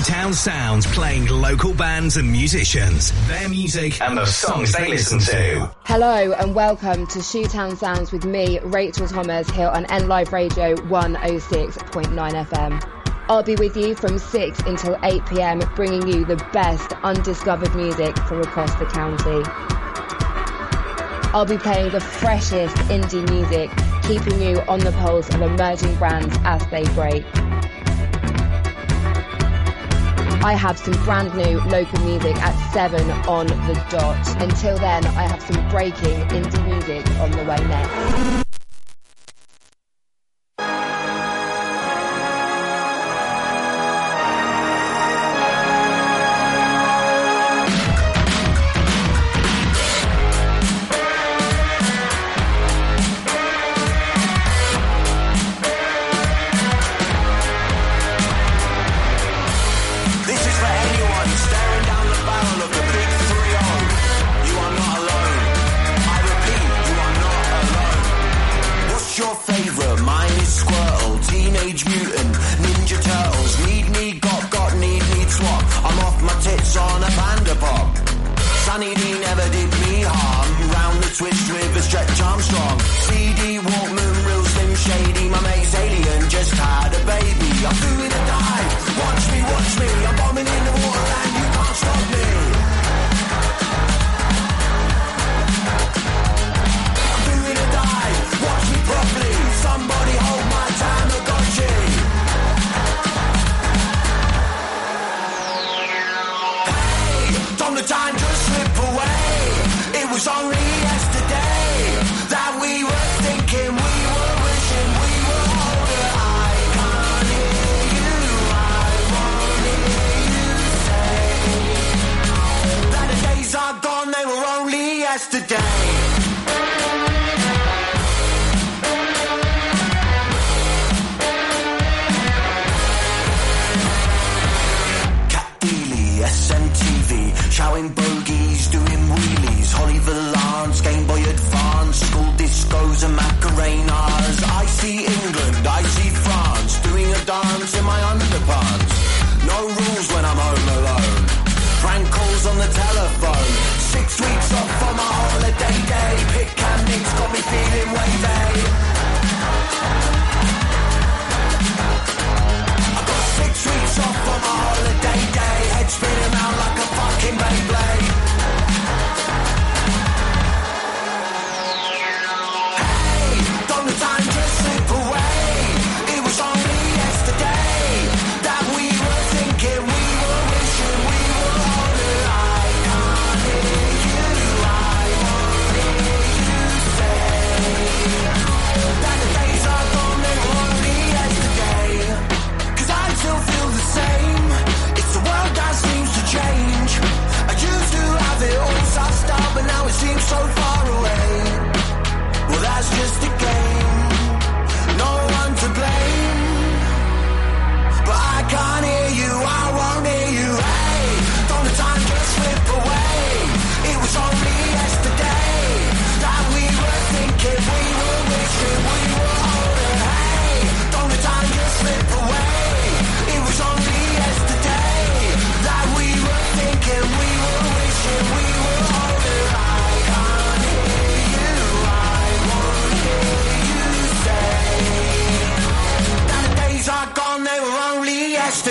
Shoetown Sounds playing local bands and musicians, their music and the songs they listen to. Hello and welcome to Shoetown Sounds with me, Rachel Thomas, here on N Live Radio 106.9 FM. I'll be with you from 6 until 8 pm, bringing you the best undiscovered music from across the county. I'll be playing the freshest indie music, keeping you on the pulse of emerging brands as they break. I have some brand new local music at 7 on the dot. Until then, I have some breaking indie music on the way next.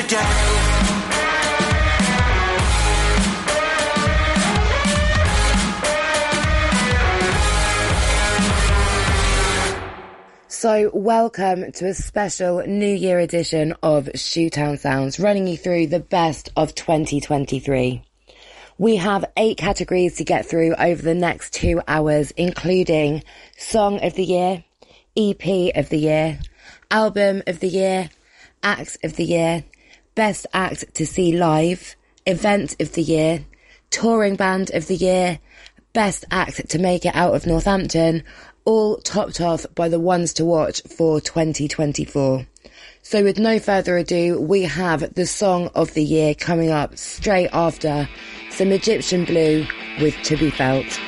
So welcome to a special New Year edition of Shoetown Sounds, running you through the best of 2023. We have eight categories to get through over the next two hours, including Song of the Year, EP of the Year, Album of the Year, Acts of the Year, Best Act to See Live, Event of the Year, Touring Band of the Year, Best Act to Make It Out of Northampton, all topped off by the ones to watch for 2024. So with no further ado, we have the song of the year coming up straight after some Egyptian Blue with To Be Felt.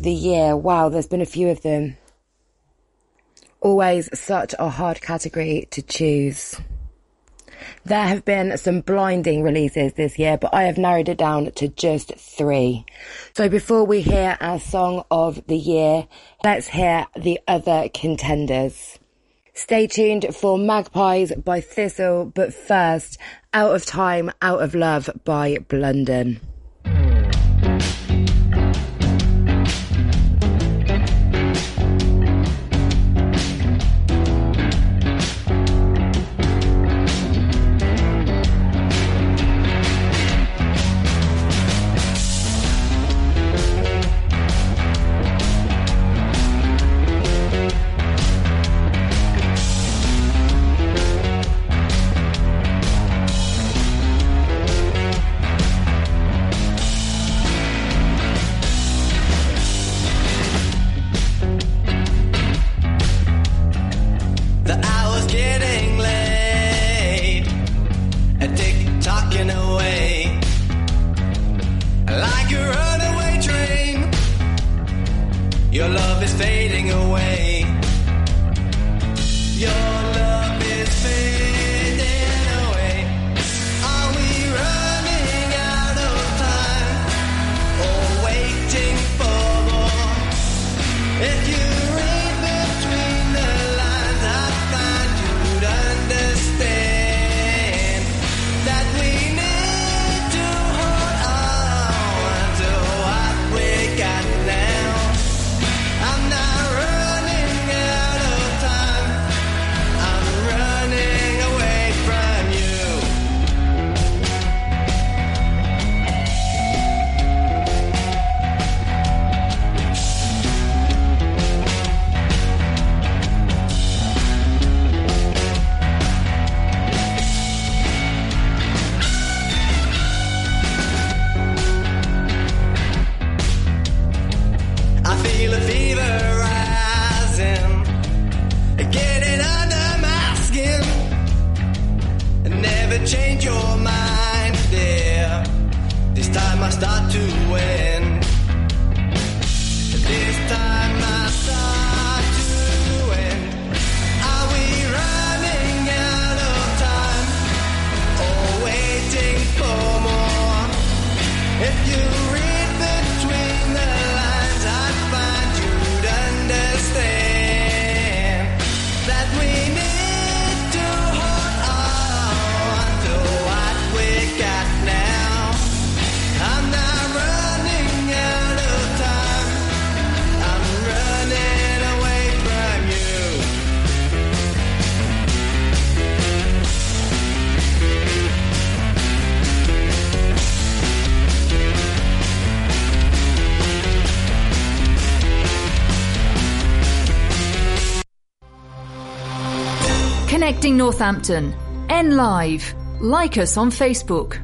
The year. Wow, there's been a few of them. Always such a hard category to choose. There have been some blinding releases this year, but I have narrowed it down to just three. So before we hear our song of the year, let's hear the other contenders. Stay tuned for Magpies by Thistle, but first, Out of Time, Out of Love by Blunden. Connecting Northampton. N Live. Like us on Facebook.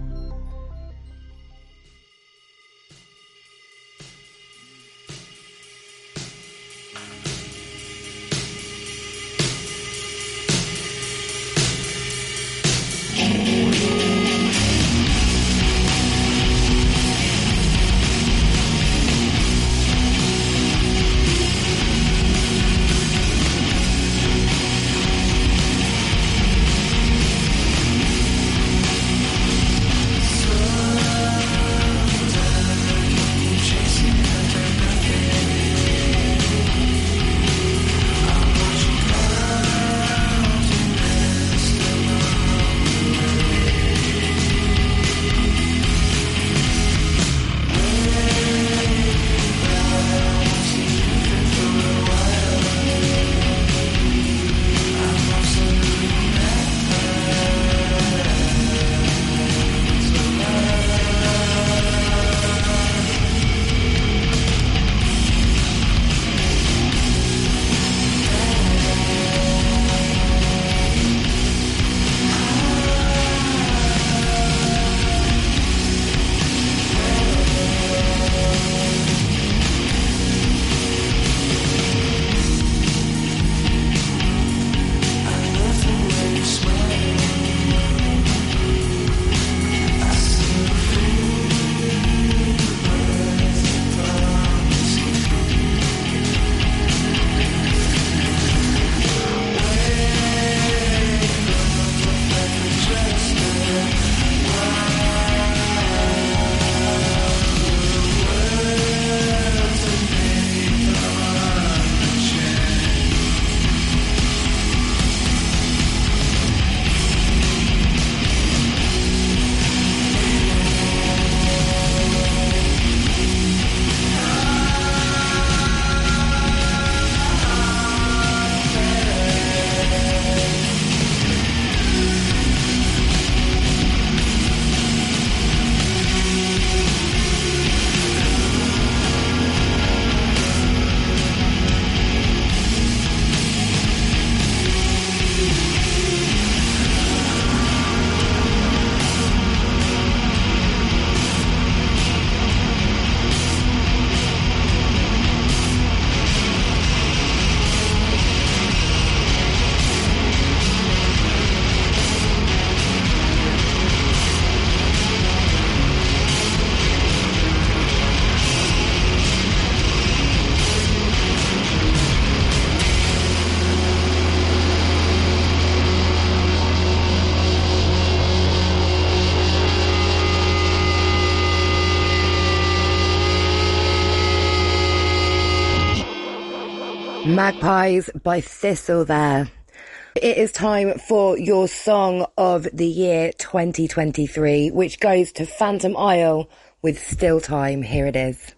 Magpies by Thistle there. It is time for your song of the year 2023, which goes to Phantom Isle with Still Time. Here it is.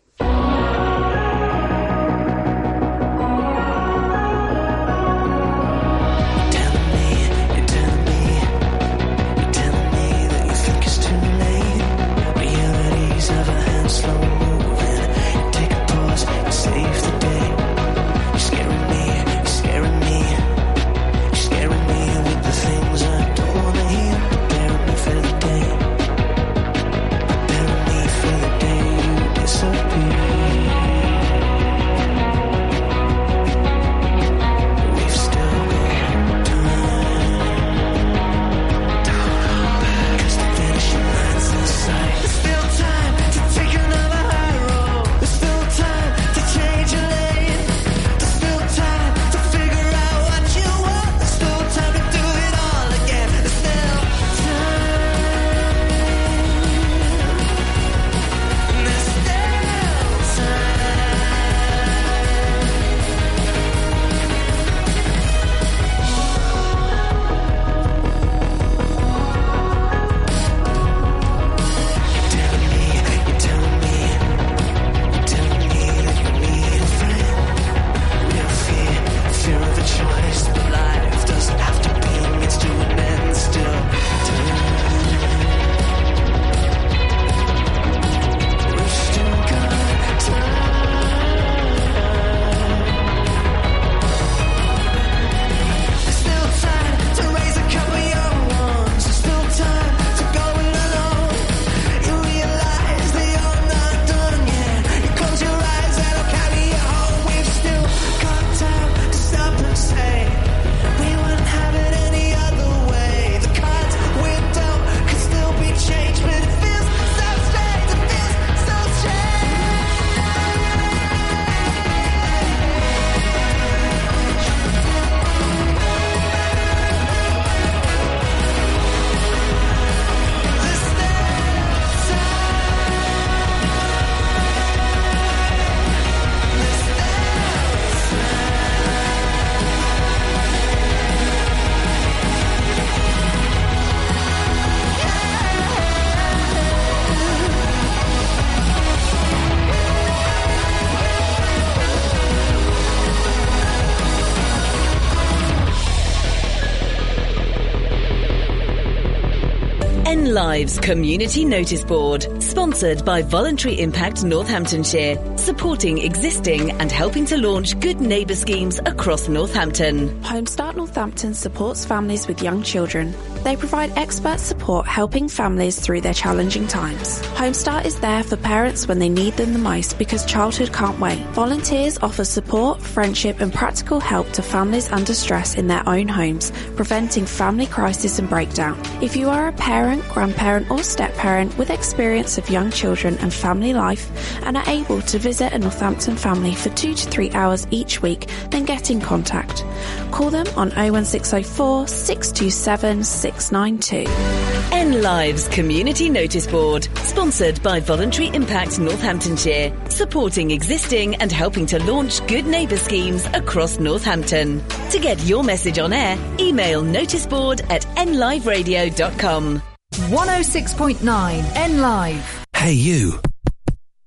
Lives Community Notice Board, sponsored by Voluntary Impact Northamptonshire, supporting existing and helping to launch good neighbour schemes across Northampton. Homestart Northampton supports families with young children. They provide expert support helping families through their challenging times. Homestart is there for parents when they need them the most because childhood can't wait. Volunteers offer support, friendship and practical help to families under stress in their own homes, preventing family crisis and breakdown. If you are a parent, grandparent or step-parent with experience of young children and family life and are able to visit a Northampton family for two to three hours each week, then get in contact. Call them on 01604 627 692. N Lives Community Notice Board, sponsored by Voluntary Impact Northamptonshire, supporting existing and helping to launch good neighbour schemes across Northampton. To get your message on air, email noticeboard at nliveradio.com. 106.9 N Live. Hey, you.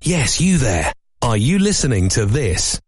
Yes, you there. Are you listening to this?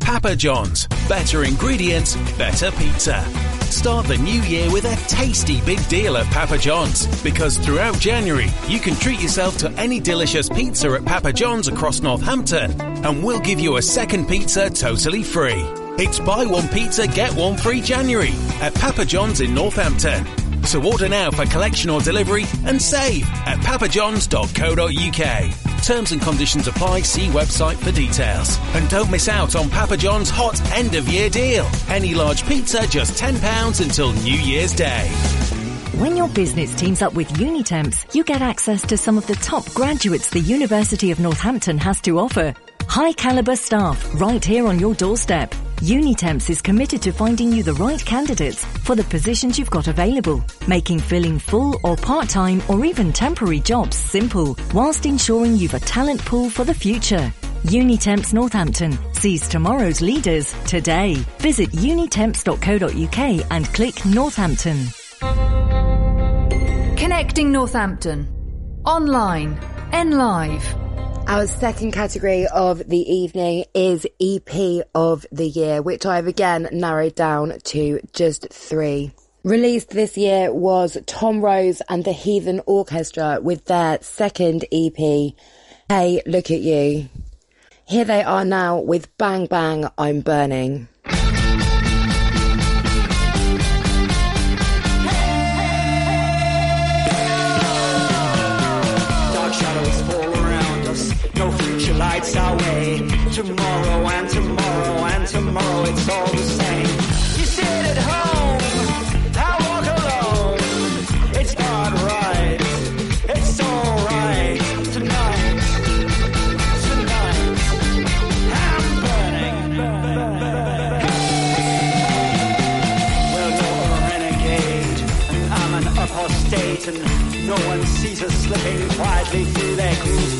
Papa John's. Better ingredients, better pizza. Start the new year with a tasty big deal at Papa John's because throughout January you can treat yourself to any delicious pizza at Papa John's across Northampton and we'll give you a second pizza totally free. It's buy one pizza, get one free January at Papa John's in Northampton. So order now for collection or delivery and save at papajohns.co.uk. Terms and conditions apply. See website for details. And don't miss out on Papa John's hot end of year deal. Any large pizza just £10 until New Year's Day. When your business teams up with Unitemps, you get access to some of the top graduates the University of Northampton has to offer. High caliber staff right here on your doorstep. Unitemps is committed to finding you the right candidates for the positions you've got available, making filling full or part-time or even temporary jobs simple, whilst ensuring you've a talent pool for the future. Unitemps Northampton sees tomorrow's leaders today. Visit unitemps.co.uk and click Northampton. Connecting Northampton. Online. N Live. Our second category of the evening is EP of the year, which I've again narrowed down to just three. Released this year was Tom Rose and the Heathen Orchestra with their second EP, Hey Look at You. Here they are now with Bang Bang I'm Burning. Lights our way. Tomorrow and tomorrow and tomorrow, it's all the same. You sit at home, I walk alone. It's not right, it's alright. Tonight, tonight, I'm burning. Well, you're a renegade, I'm an apostate, and no one sees us slipping quietly through their cruise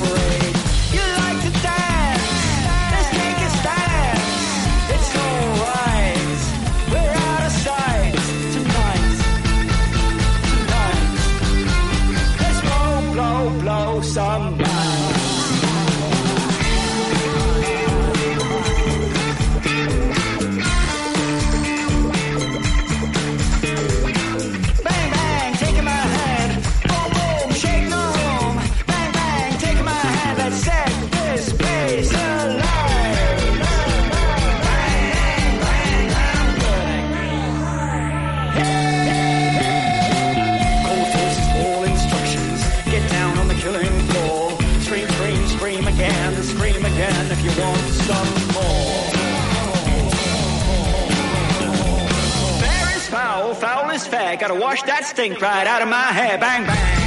some wash that stink right out of my hair. Bang, bang.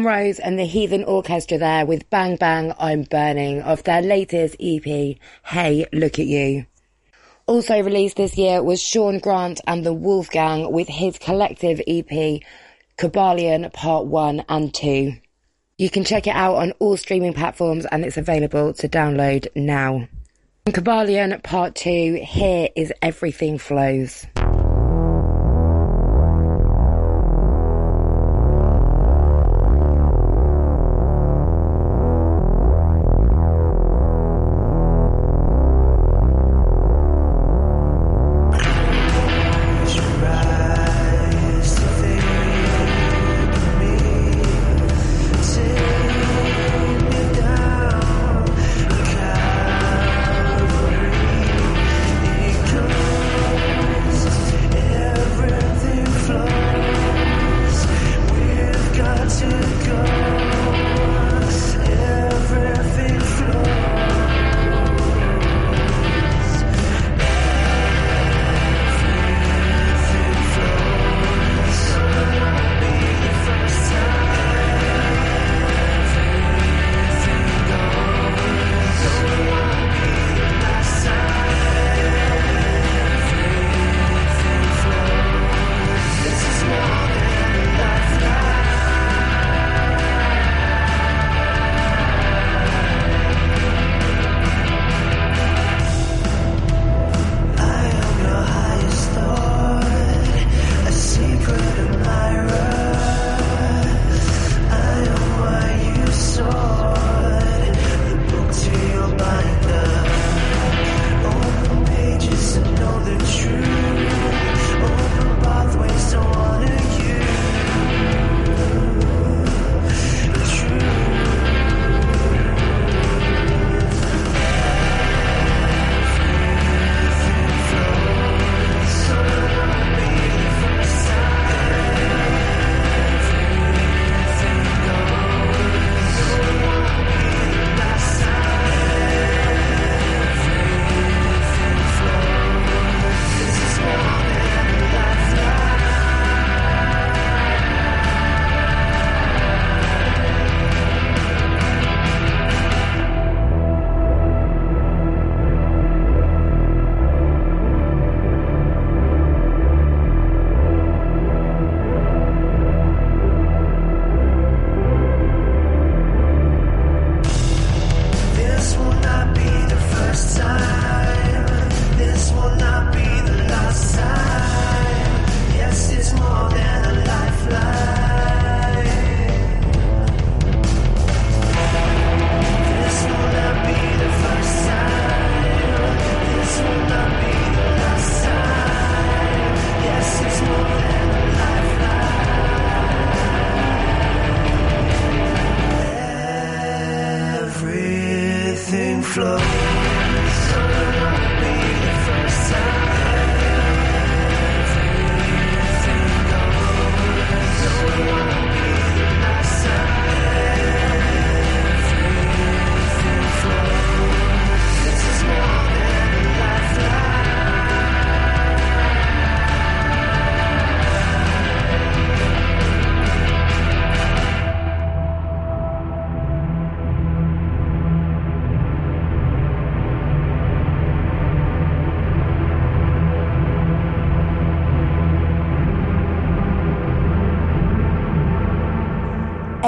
Rose and the Heathen Orchestra there with Bang Bang I'm Burning of their latest EP, Hey Look at You. Also released this year was Sean Grant and the Wolfgang with his collective EP, Kybalion Part 1 and 2. You can check it out on all streaming platforms and it's available to download now. Kybalion Part 2, here is Everything Flows.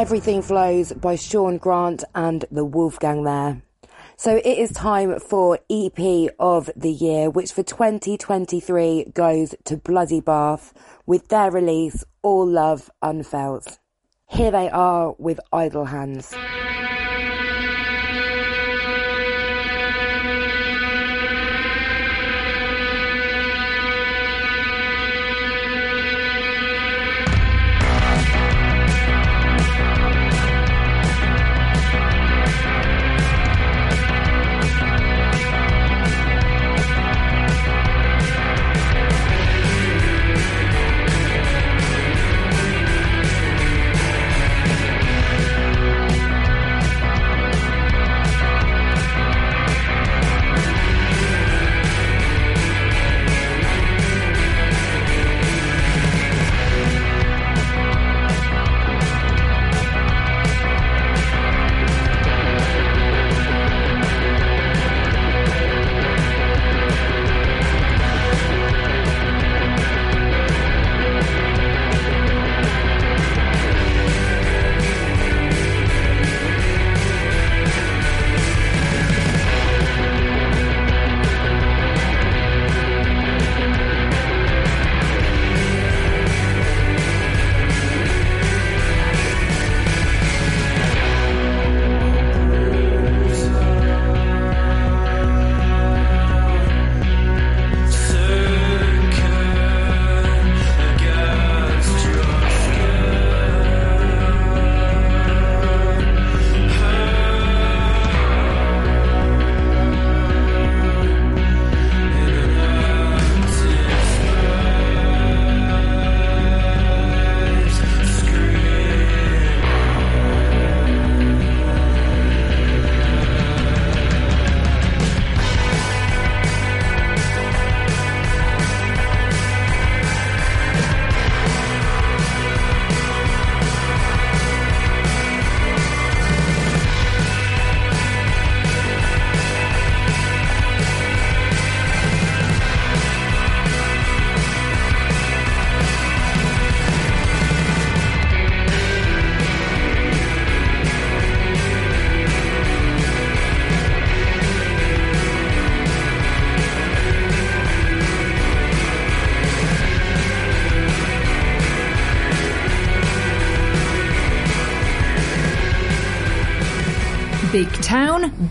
Everything Flows by Sean Grant and the Wolfgang there. So it is time for EP of the year, which for 2023 goes to Bloody Bath with their release All Love Unfelt. Here they are with Idle Hands.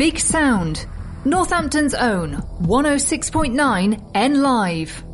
Big sound. Northampton's own 106.9 N Live.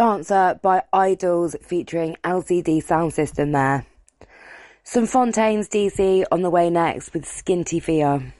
Dancer by IDLES featuring LCD Soundsystem there. Some Fontaines DC on the way next with Skinty Fia.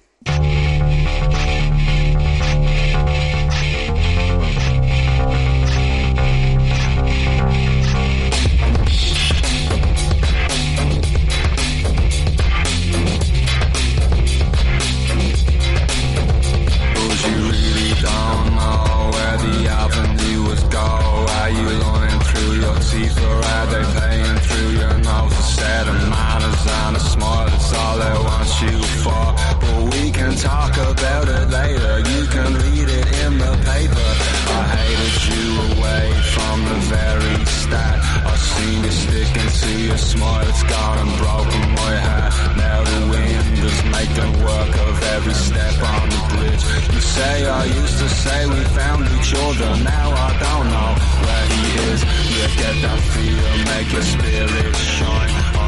Talk about it later, you can read it in the paper. I hated you away from the very start. I've seen you stick and see your smile, it's gone and broken my heart. Now the wind is making work of every step on the bridge. You say I used to say we found each other, now I don't know where he is. You get that feel, make your spirit shine.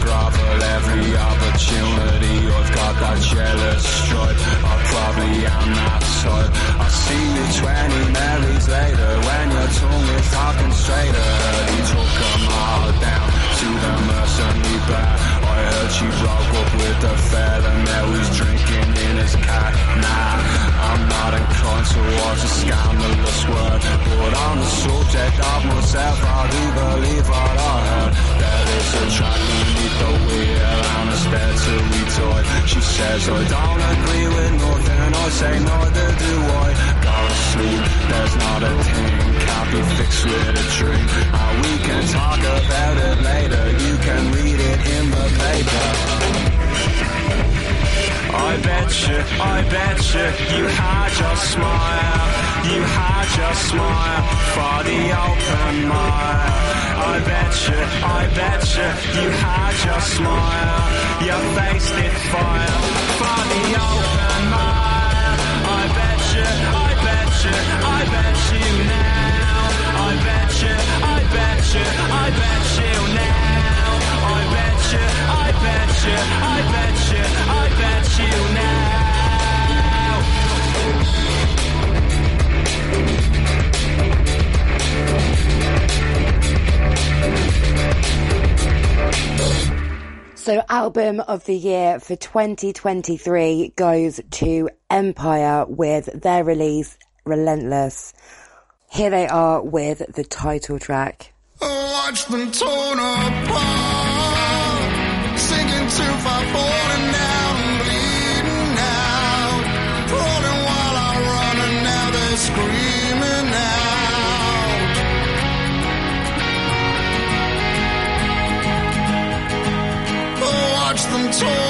gravel every opportunity. I've got that jealous stripe. I probably am that type. I see you 20 marries later when straight ahead. He took them all down to the mercenary bar. Heard she broke up with a fella, now he's drinking in his car. Nah, I'm not inclined towards a scandalous word, but on the subject of myself, I do believe what I heard. Is a track beneath the wheel and a spare to we toy. She says I don't agree with nothing, I say neither do I. Go to sleep, there's not a thing, can't be fixed with a dream. And we can talk about it later, you can read it in the paper. I bet you, I bet you, you had your smile, you had your smile for the open mile. I bet you, I bet you, you had your smile, your face did fire for the open mile. I bet you, I bet you, I bet you now. I bet you, I bet you, I bet you now. I bet you, I bet you, I bet you, I bet you now. So, album of the year for 2023 goes to Empire with their release Relentless. Here they are with the title track. Watch them torn apart, too far, falling down, bleeding out, crawling while I run, and now they're screaming out. Oh, watch them torn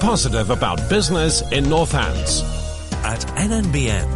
Positive about business in Northants. At NNBN,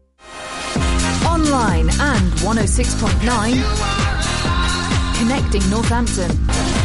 Online and 106.9. Connecting Northampton.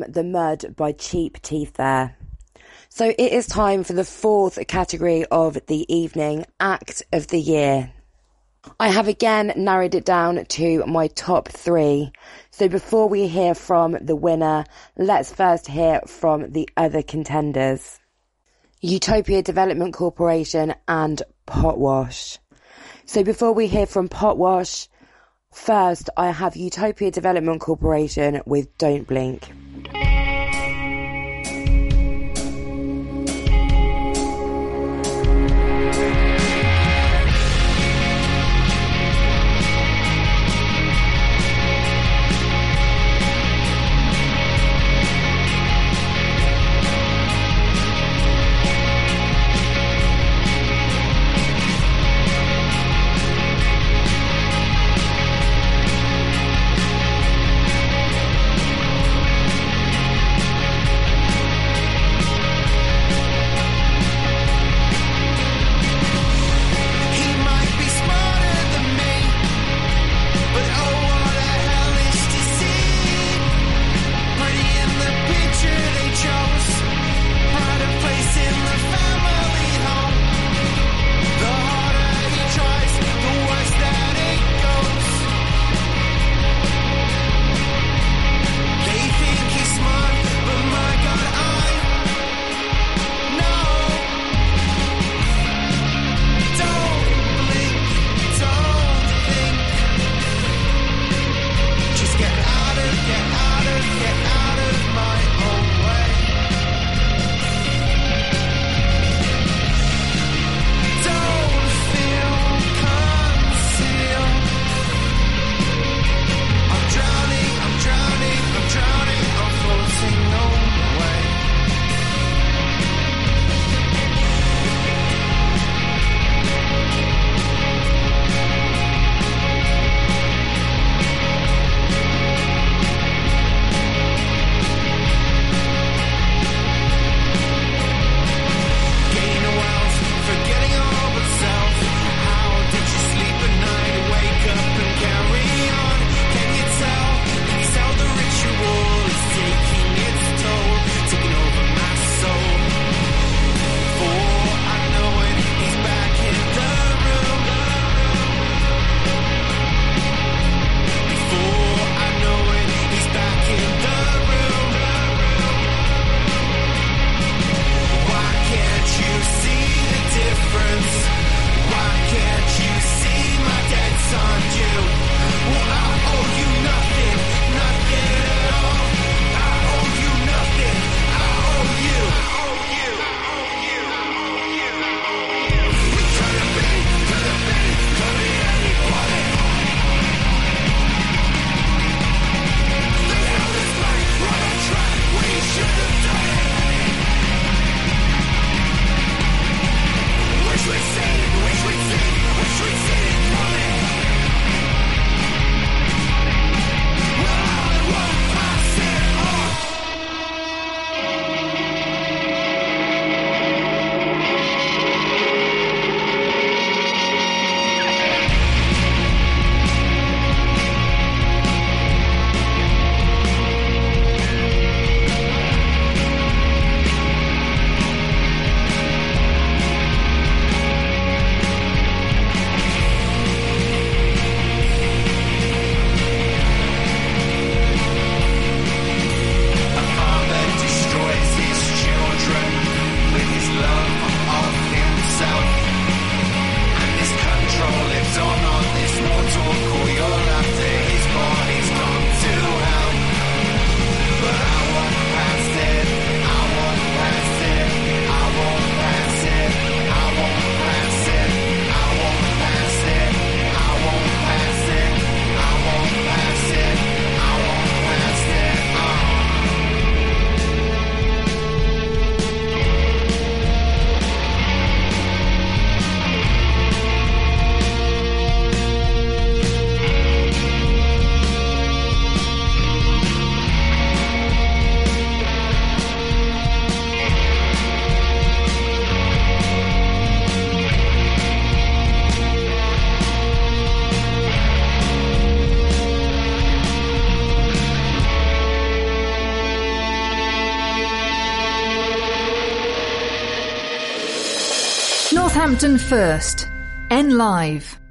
The mud by Cheap Teeth there. So it is time for the fourth category of the evening, Act of the Year. I have again narrowed it down to my top three. So before we hear from the winner, let's first hear from the other contenders. Utopia Development Corporation and Potwash. So before we hear from Potwash, first I have Utopia Development Corporation with Don't Blink. Northampton first. N Live.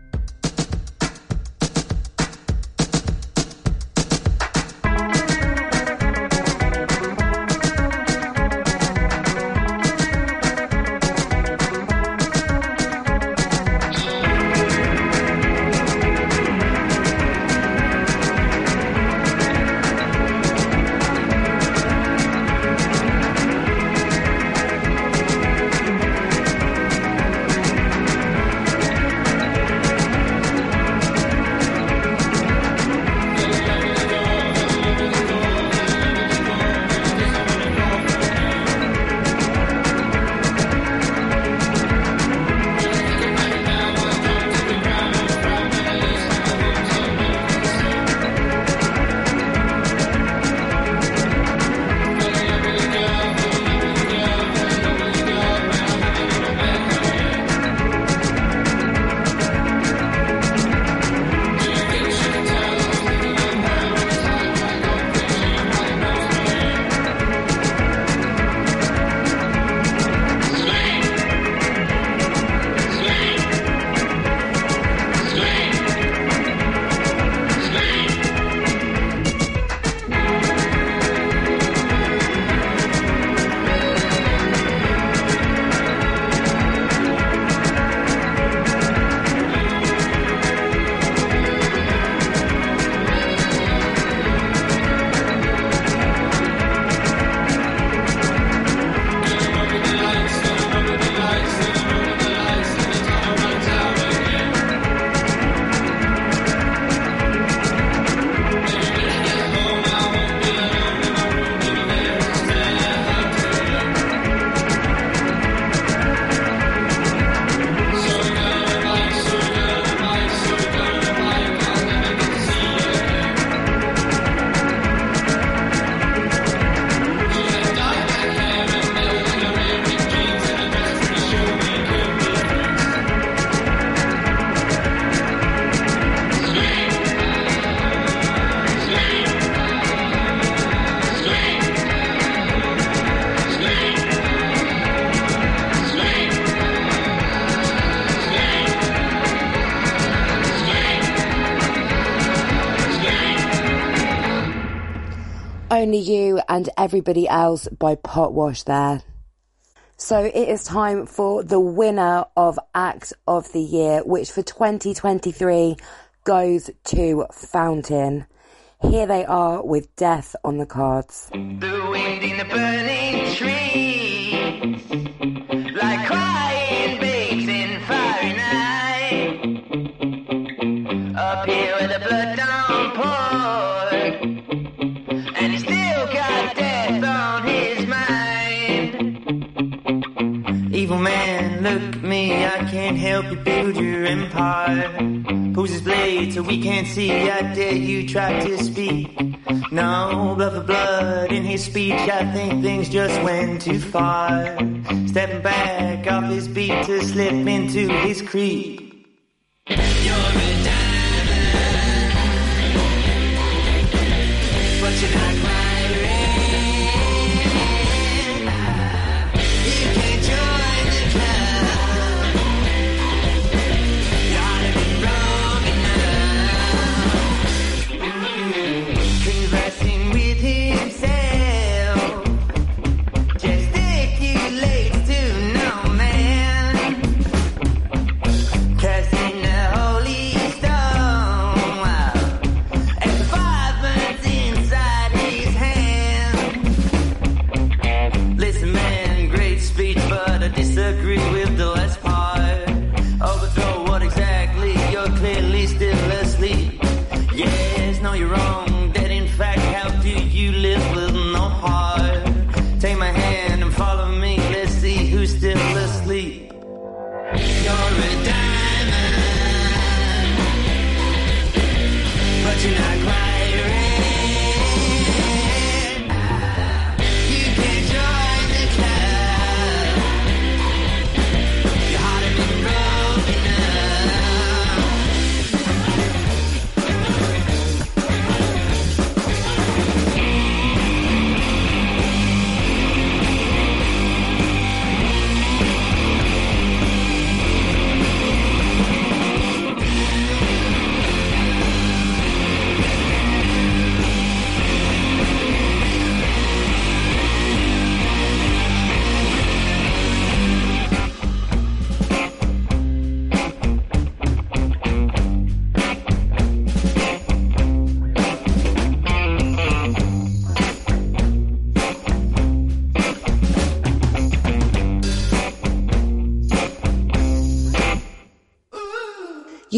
Only You and Everybody Else by Potwash there. So it is time for the winner of Act of the Year, which for 2023 goes to Fountain. Here they are with Death on the cards. The Evil man, look at me, I can't help you build your empire. His blade so we can't see, I dare you try to speak. No blood for blood in his speech, I think things just went too far. Stepping back off his beat to slip into his creep.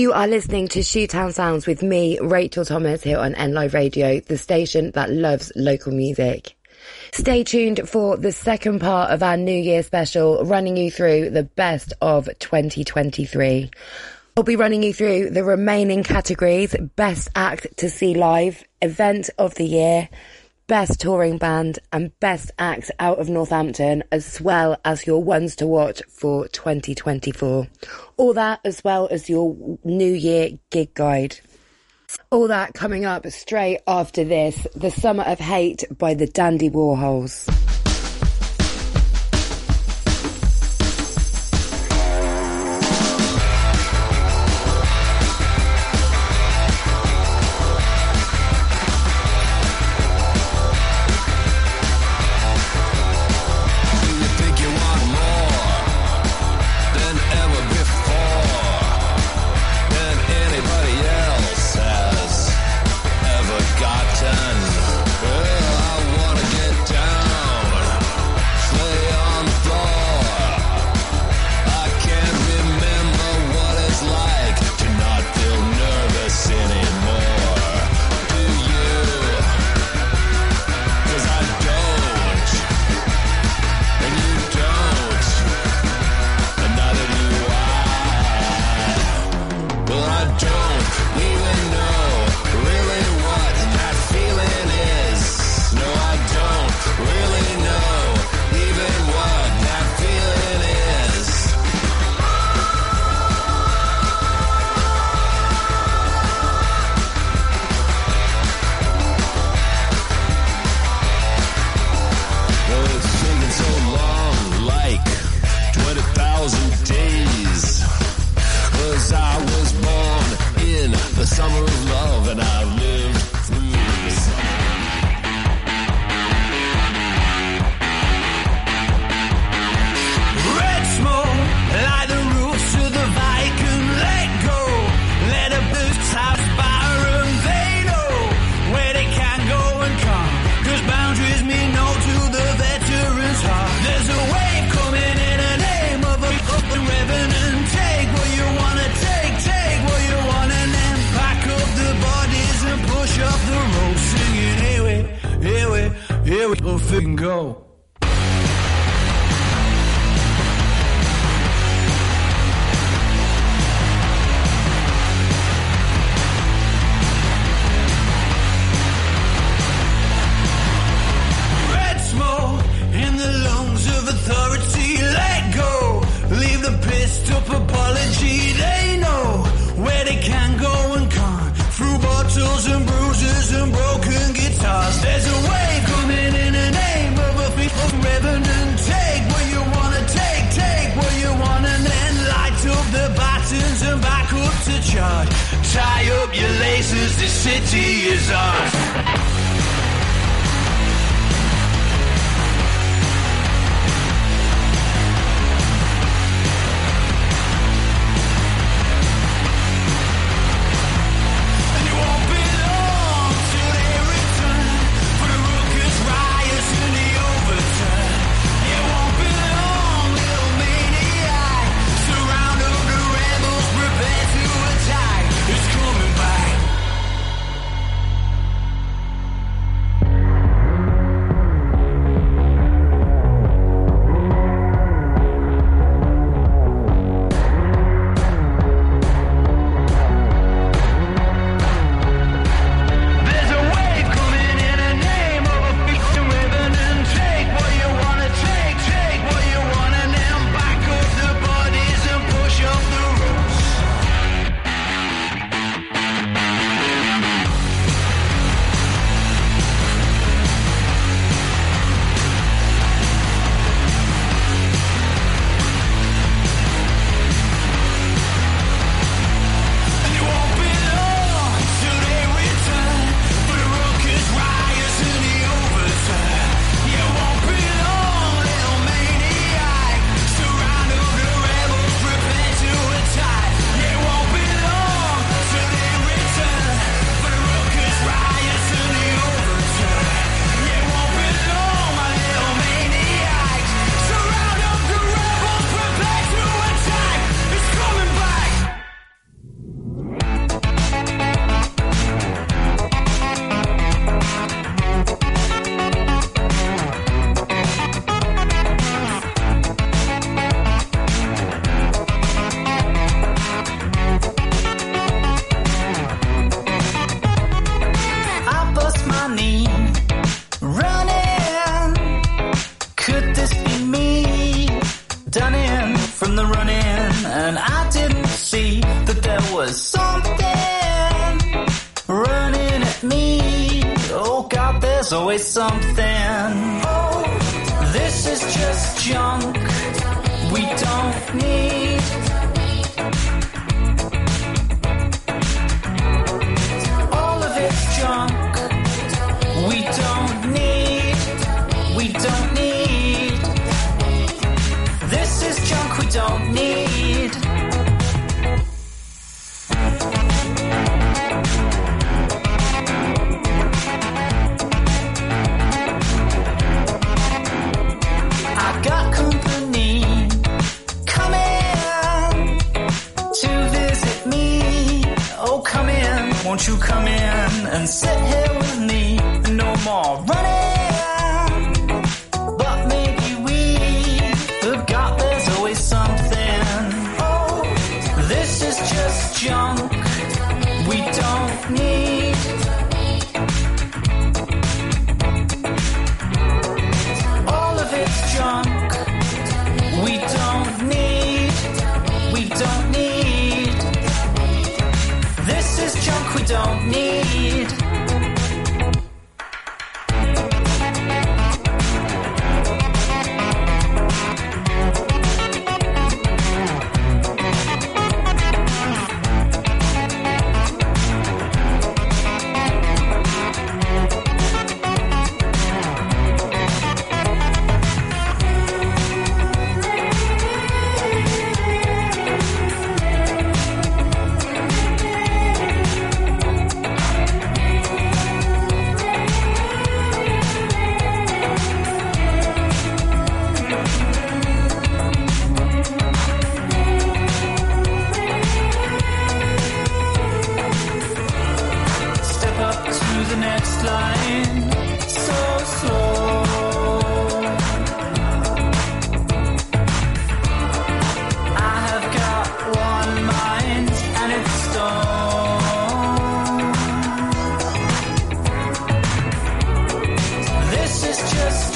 You are listening to Shoetown Sounds with me, Rachel Thomas, here on N Live Radio, the station that loves local music. Stay tuned for the second part of our New Year special, running you through the best of 2023. I'll be running you through the remaining categories, best act to see live, event of the year, best touring band and best act out of Northampton, as well as your ones to watch for 2024. All that as well as your New Year gig guide. All that coming up straight after this, The Summer of Hate by the Dandy Warhols.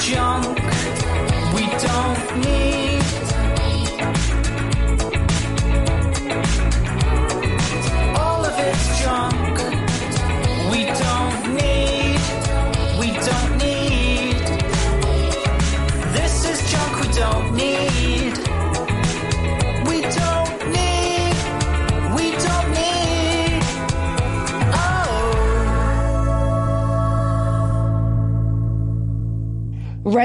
Jump.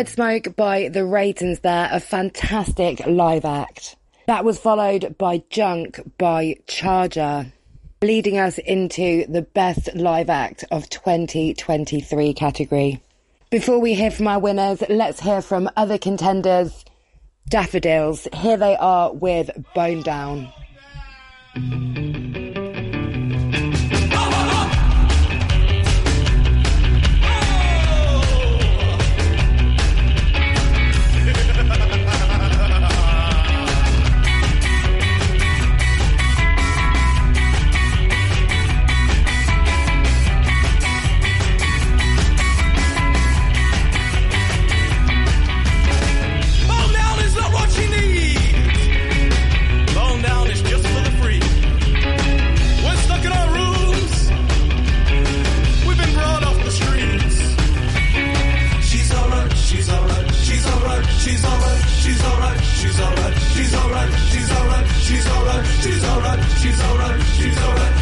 Red Smoke by The Raytons there, a fantastic live act. That was followed by Junk by Charger, leading us into the best live act of 2023 category. Before we hear from our winners, let's hear from other contenders. Daffodils, here they are with Bone Down. She's alright,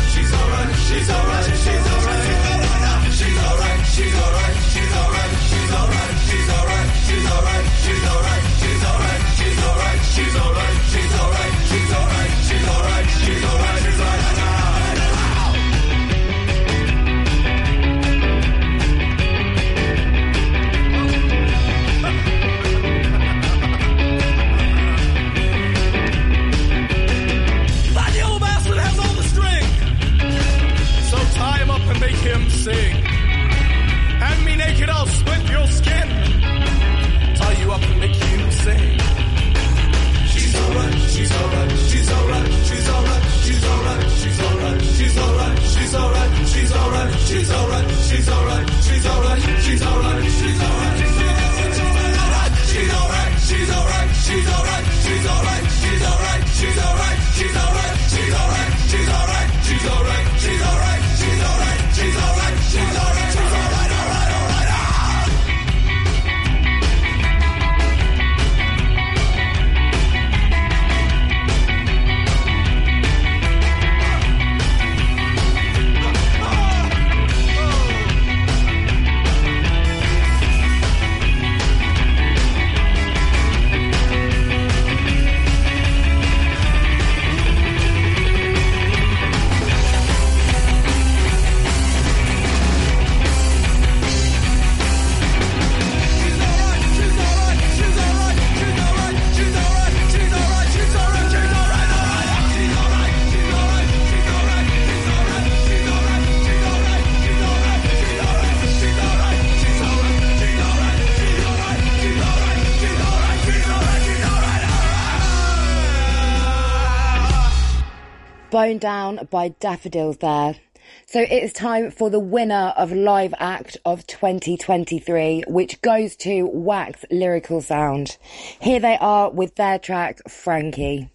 Bone Down by Daffodils there. So it is time for the winner of Live Act of 2023, which goes to Wax Lyrical Sound. Here they are with their track, Frankie.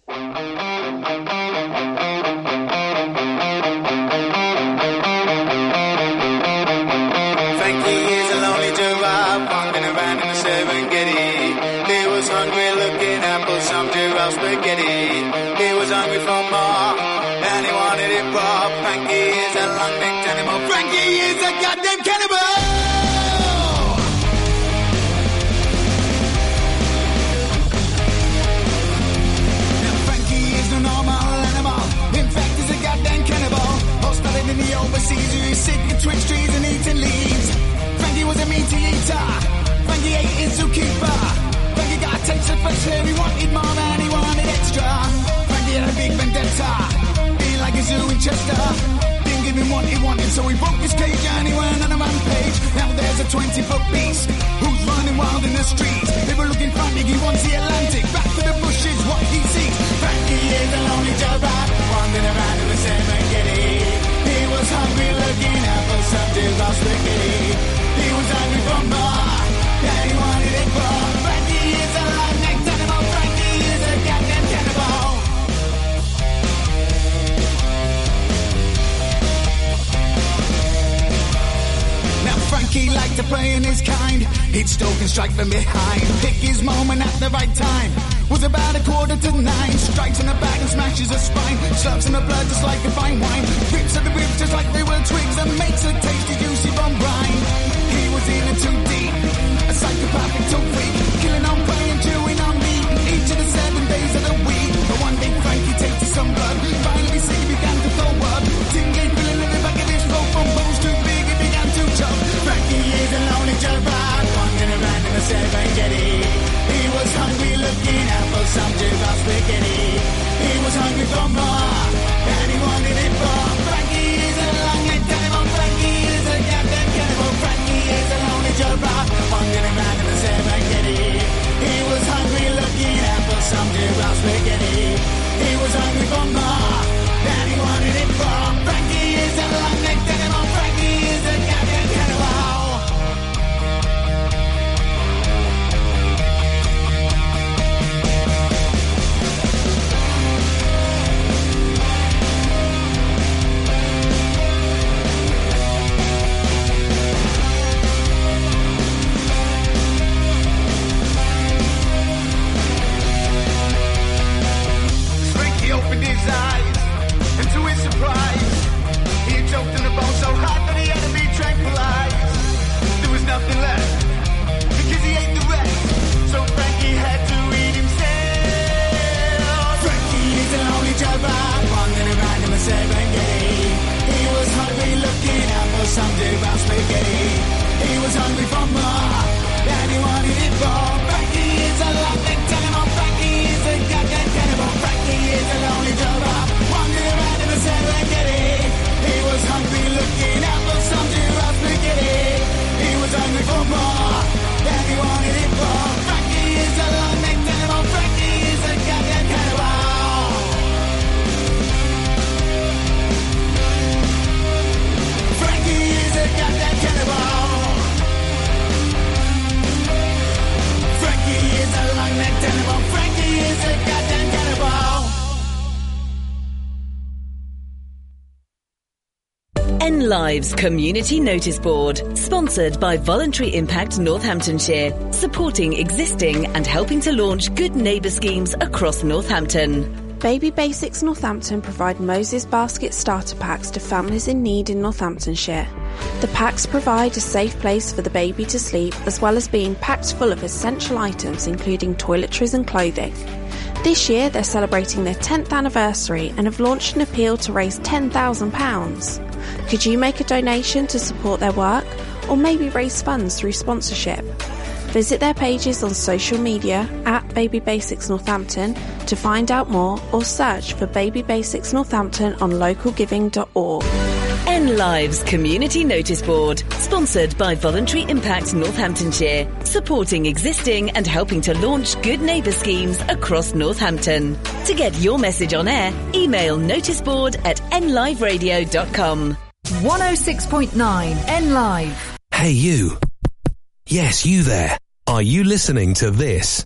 Frankie ate his zookeeper. Frankie got a taste of fresh air. He wanted more and he wanted extra. Frankie had a big vendetta. He like a zoo in Chester. Didn't give him what he wanted, so he broke his cage and he went on a rampage. Now there's a 20 foot beast who's running wild in the streets. Were looking frantic, he wants the Atlantic. Back to the bushes, what he seeks. Frankie is a lonely giraffe, wandering around in the Serengeti. He was hungry, looking out for some giraffe spaghetti. He was hungry for more, Frankie liked to play in his kind. He'd stalk and strike from behind. Pick his moment at the right time. Was about a quarter to nine. Strikes in the back and smashes a spine. Slurps in the blood just like a fine wine. Rips at the ribs just like they were twigs and makes a tasty juicy bomb brine. He was in it too deep psychopathic to weak. Killing on buying, chewing on meat. Each of the seven days of the week. The one day Frankie tasted some blood. Finally sick began to throw up. Tingling, feeling in the back of his throat. From bones too big, it began to jump. Frankie is a lonely jabber. Wandering around in the Serengeti. He was hungry looking out for some jabber spaghetti. He was hungry for more. And he wanted it more. Major Rock, fucking back in the Kitty. He was hungry looking out for some Jewel spaghetti. He was hungry for more, and he wanted it from Frankie is a long neck hungry for more. Anyone eat for? Live's community notice board, sponsored by Voluntary Impact Northamptonshire, supporting existing and helping to launch good neighbour schemes across Northampton. Baby Basics Northampton provide Moses Basket starter packs to families in need in Northamptonshire. The packs provide a safe place for the baby to sleep as well as being packed full of essential items including toiletries and clothing. This year they're celebrating their 10th anniversary and have launched an appeal to raise £10,000. Could you make a donation to support their work or maybe raise funds through sponsorship? Visit their pages on social media at Baby Basics Northampton to find out more or search for Baby Basics Northampton on localgiving.org. N Live's community notice board, sponsored by Voluntary Impact Northamptonshire, supporting existing and helping to launch good neighbour schemes across Northampton. To get your message on air, email noticeboard at nliveradio.com. 106.9 N Live. Hey you. Yes, you there. Are you listening to this?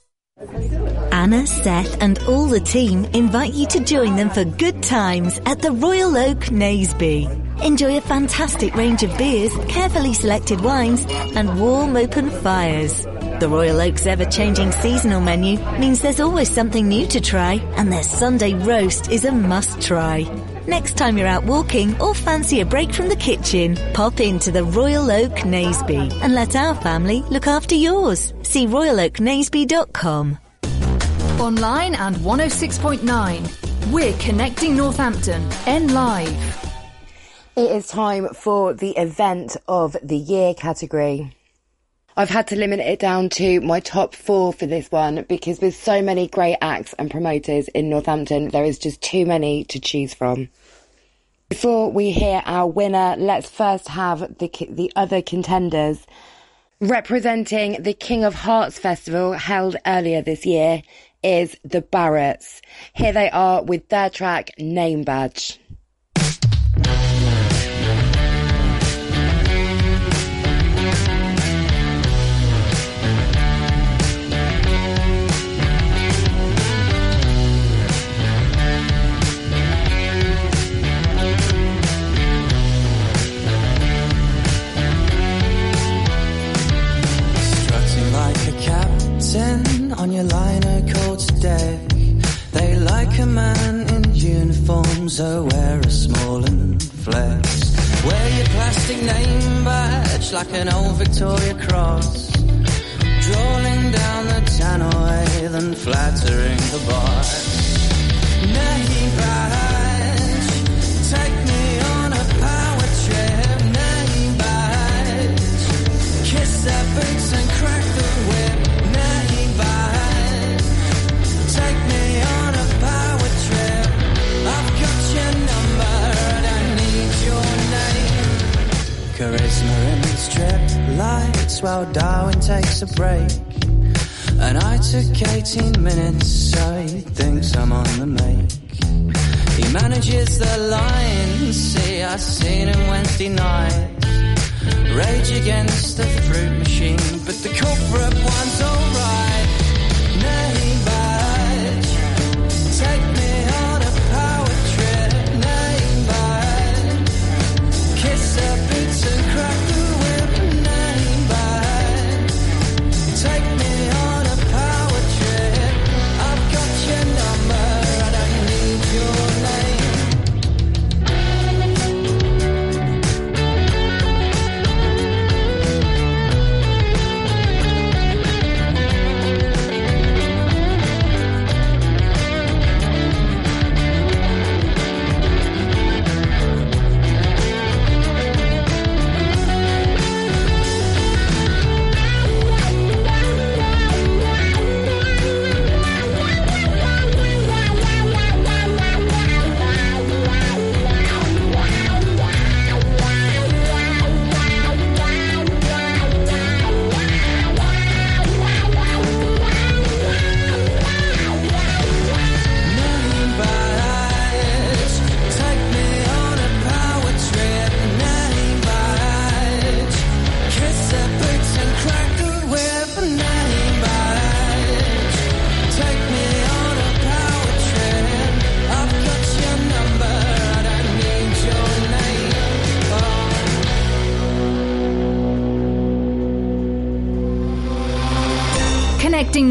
Anna, Seth, and all the team invite you to join them for good times at the Royal Oak Naseby. Enjoy a fantastic range of beers, carefully selected wines, and warm open fires. The Royal Oak's ever-changing seasonal menu means there's always something new to try, and their Sunday roast is a must-try. Next time you're out walking or fancy a break from the kitchen, pop into the Royal Oak Naseby and let our family look after yours. See royaloaknaseby.com. Online and 106.9. We're connecting Northampton. N Live. It is time for the event of the year category. I've had to limit it down to my top four for this one because with so many great acts and promoters in Northampton, there is just too many to choose from. Before we hear our winner, let's first have the the other contenders. Representing the King of Hearts Festival held earlier this year is the Barretts. Here they are with their track Name Badge. On your liner coach deck. They like a man in uniform, so wear a small and flex. Wear your plastic name badge like an old Victoria cross. Drawling down the tannoy, then flattering the boss. Name takes break. And I took 18 minutes, so he thinks I'm on the make. He manages the lines, see, I seen him Wednesday night. Rage against the fruit machine, but the corporate one's alright.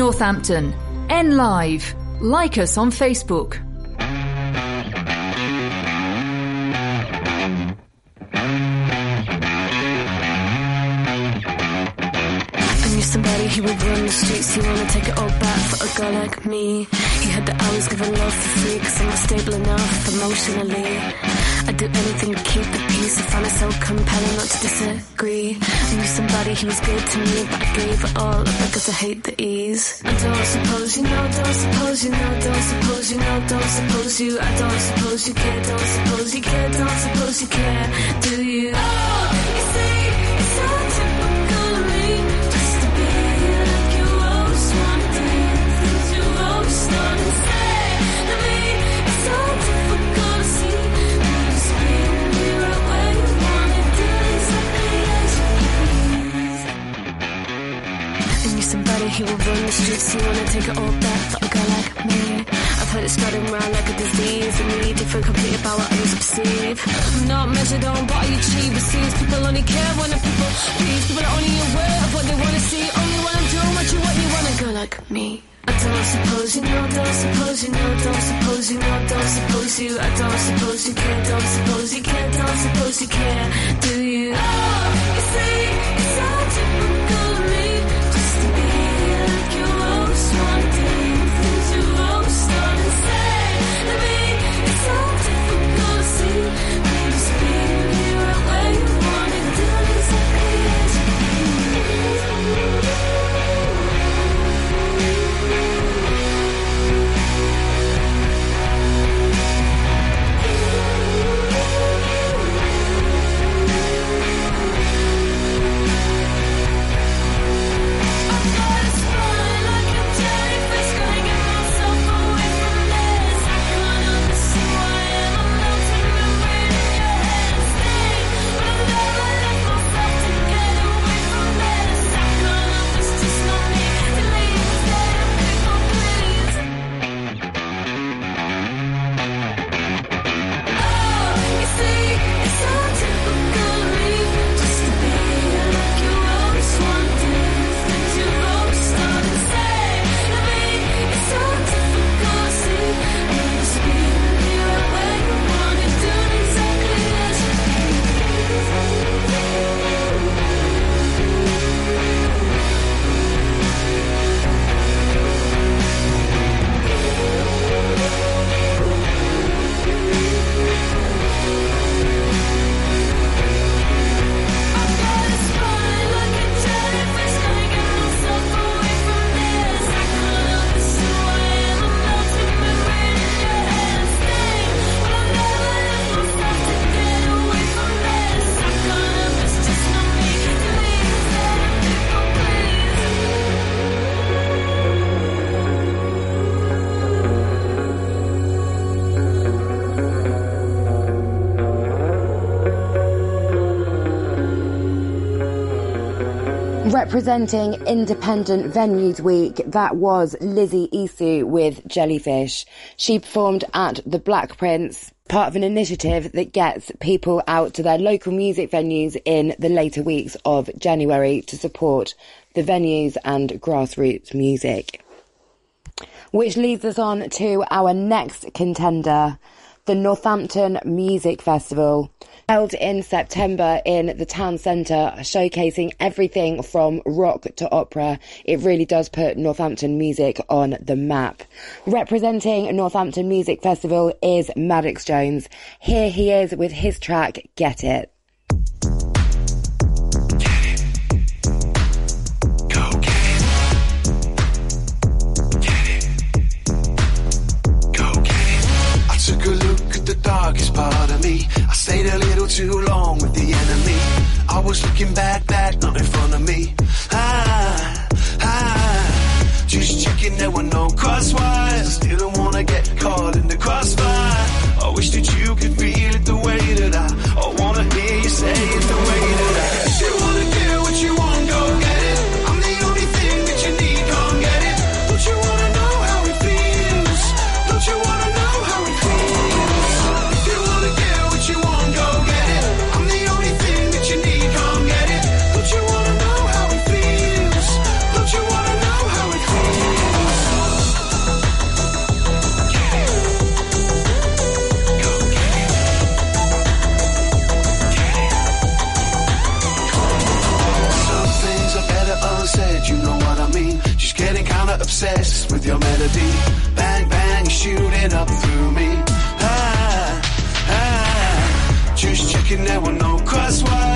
Northampton. N Live. Like us on Facebook. I knew somebody who would run the streets, he wanna take it all back for a girl like me. He had the hours giving love for free, cause I'm not stable enough emotionally. I'd do anything to keep the peace, I find it so compelling not to disagree. I knew somebody who was good to me, but I gave it all up because I hate the you, I don't suppose you care, don't suppose you care, don't suppose you care, do you? Oh, you see, it's so typical of me, just to be like you always wanted, things you always thought and say to me. It's so difficult to see, you just being me right where you wanna do exactly as you please. I knew somebody who would run the streets, who wanna take it all back heard it spreading around like a disease, and me different completely about what others perceive. I'm not measured on what I achieve, it seems people only care when the people please. People are only aware of what they wanna see, only I'm doing what you want, you want a girl like me. I don't suppose you know, don't suppose you know, don't suppose you know, don't suppose you, I don't suppose you care, don't suppose you care, don't suppose you care, do you? Oh, you see, Representing Independent Venues Week, that was Lizzie Isu with Jellyfish. She performed at the Black Prince, part of an initiative that gets people out to their local music venues in the later weeks of January to support the venues and grassroots music. Which leads us on to our next contender, the Northampton Music Festival. Held in September in the town centre, showcasing everything from rock to opera. It really does put Northampton music on the map. Representing Northampton Music Festival is Maddox Jones. Here he is with his track Get It. Darkest part of me. Stayed a little too long with the enemy. I was looking back, back, not in front of me. Ah, ah, just checking there were no crosswires. I still don't wanna get caught in the crossfire. I wish that you could feel it the way that I. I wanna hear you say it with your melody. Bang, bang, shooting up through me. Ah, ah. Just checking there were no crosswise.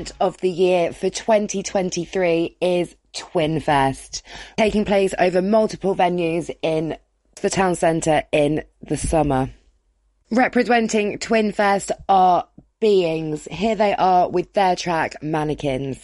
event of the year for 2023 is Twinfest, taking place over multiple venues in the town centre in the summer. Representing Twinfest are Beings. Here they are with their track Mannequins.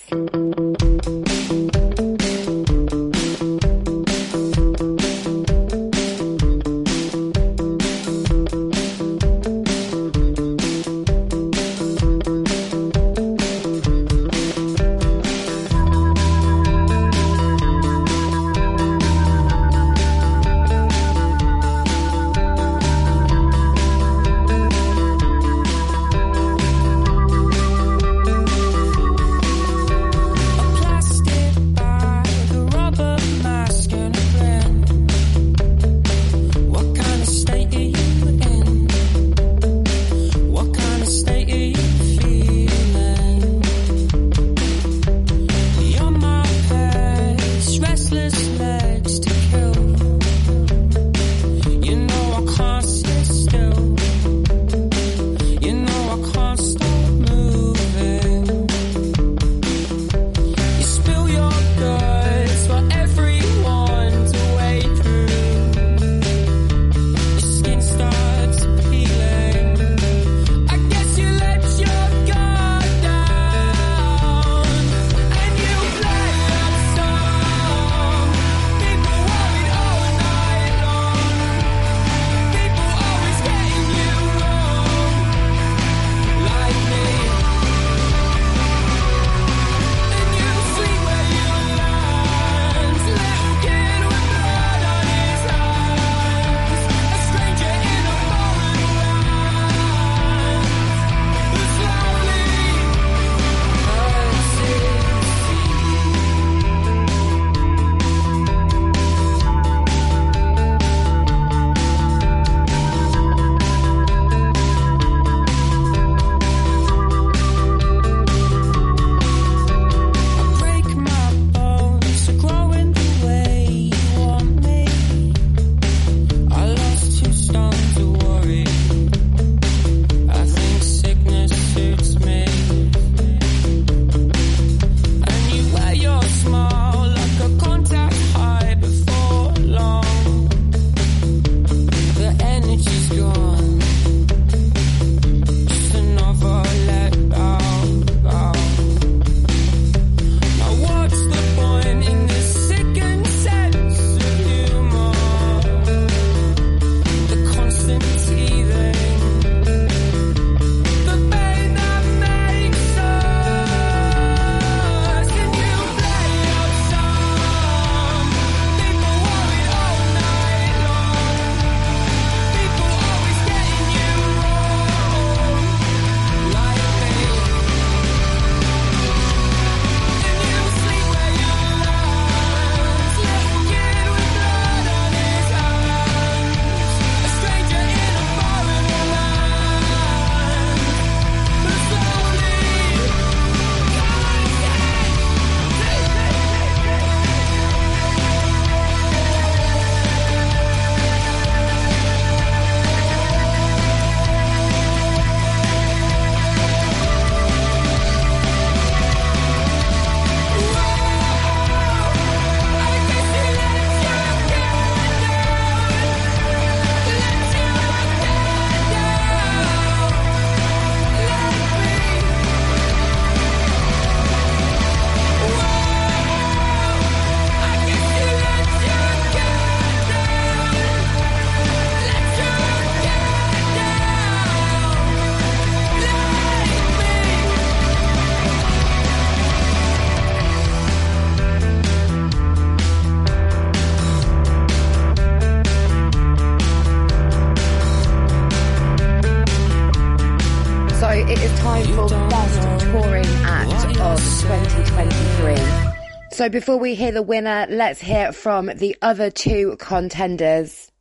So before we hear the winner, let's hear from the other two contenders.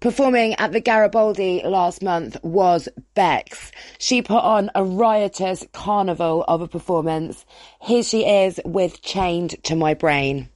Performing at the Garibaldi last month was Bex. She put on a riotous carnival of a performance. Here she is with Chained to My Brain.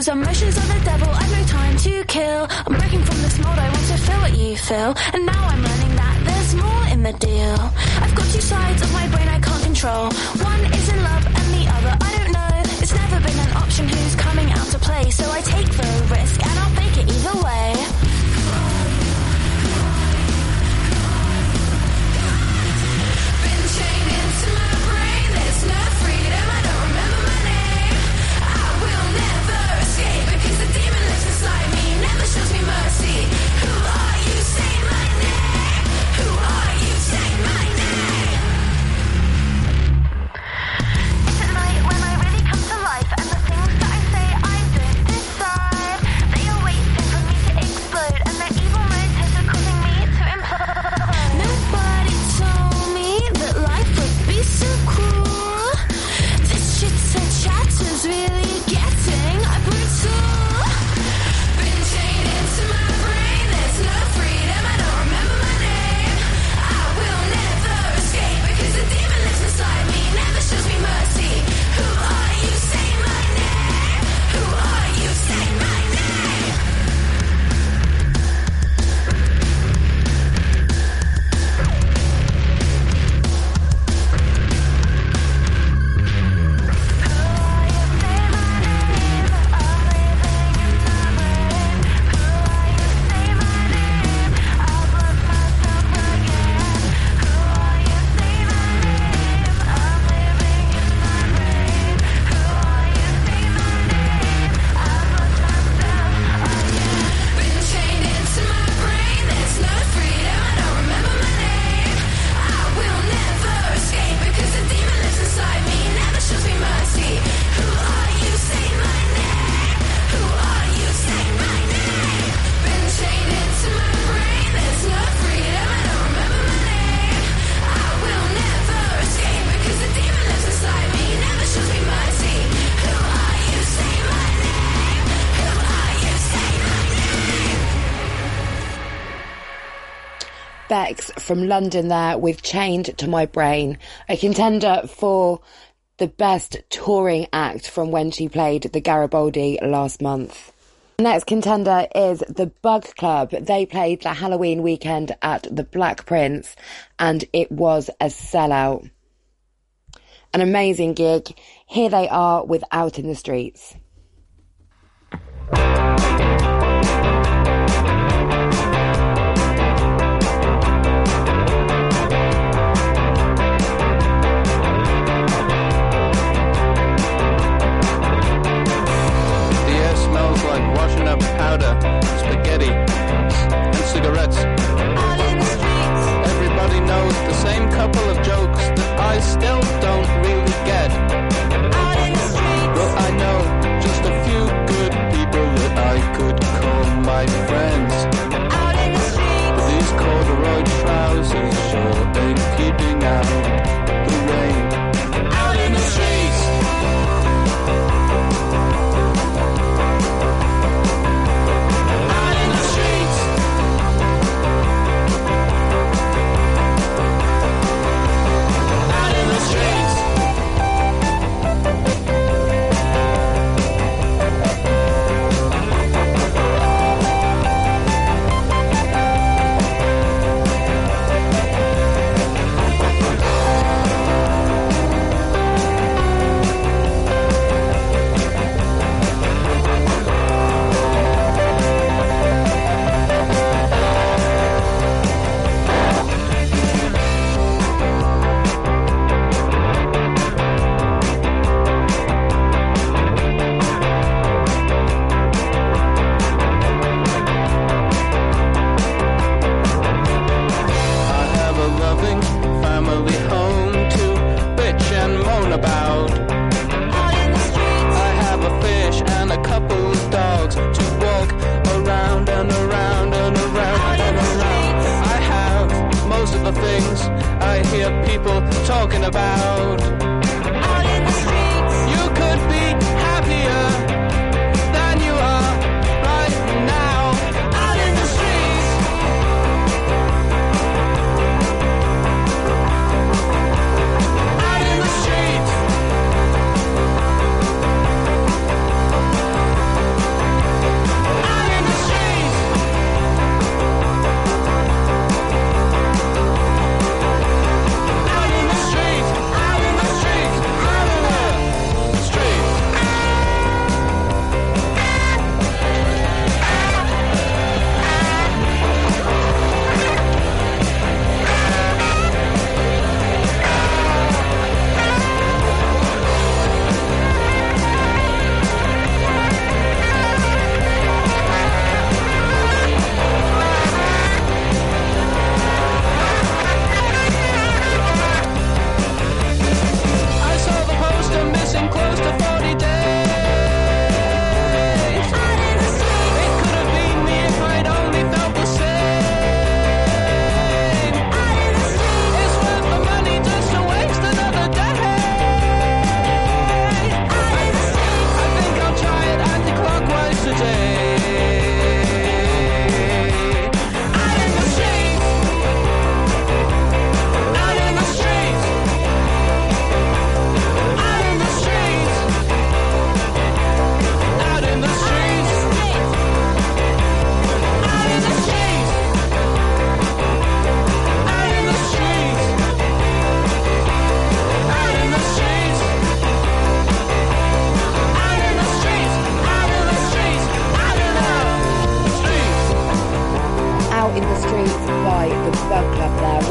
Because emotions are the devil. I've no time to kill. I'm breaking from this mold. I want to feel what you feel, and now I'm learning that there's more in the deal. I've got two sides of my brain I can't control. One is in love, and the other I don't know. It's never been an option who's coming out to play, so I take the risk from London there with Chained to My Brain, a contender for the best touring act from when she played the Garibaldi last month. Next contender is the Bug Club. They played the Halloween weekend at the Black Prince and it was a sellout. An amazing gig. Here they are with Out in the Streets. about.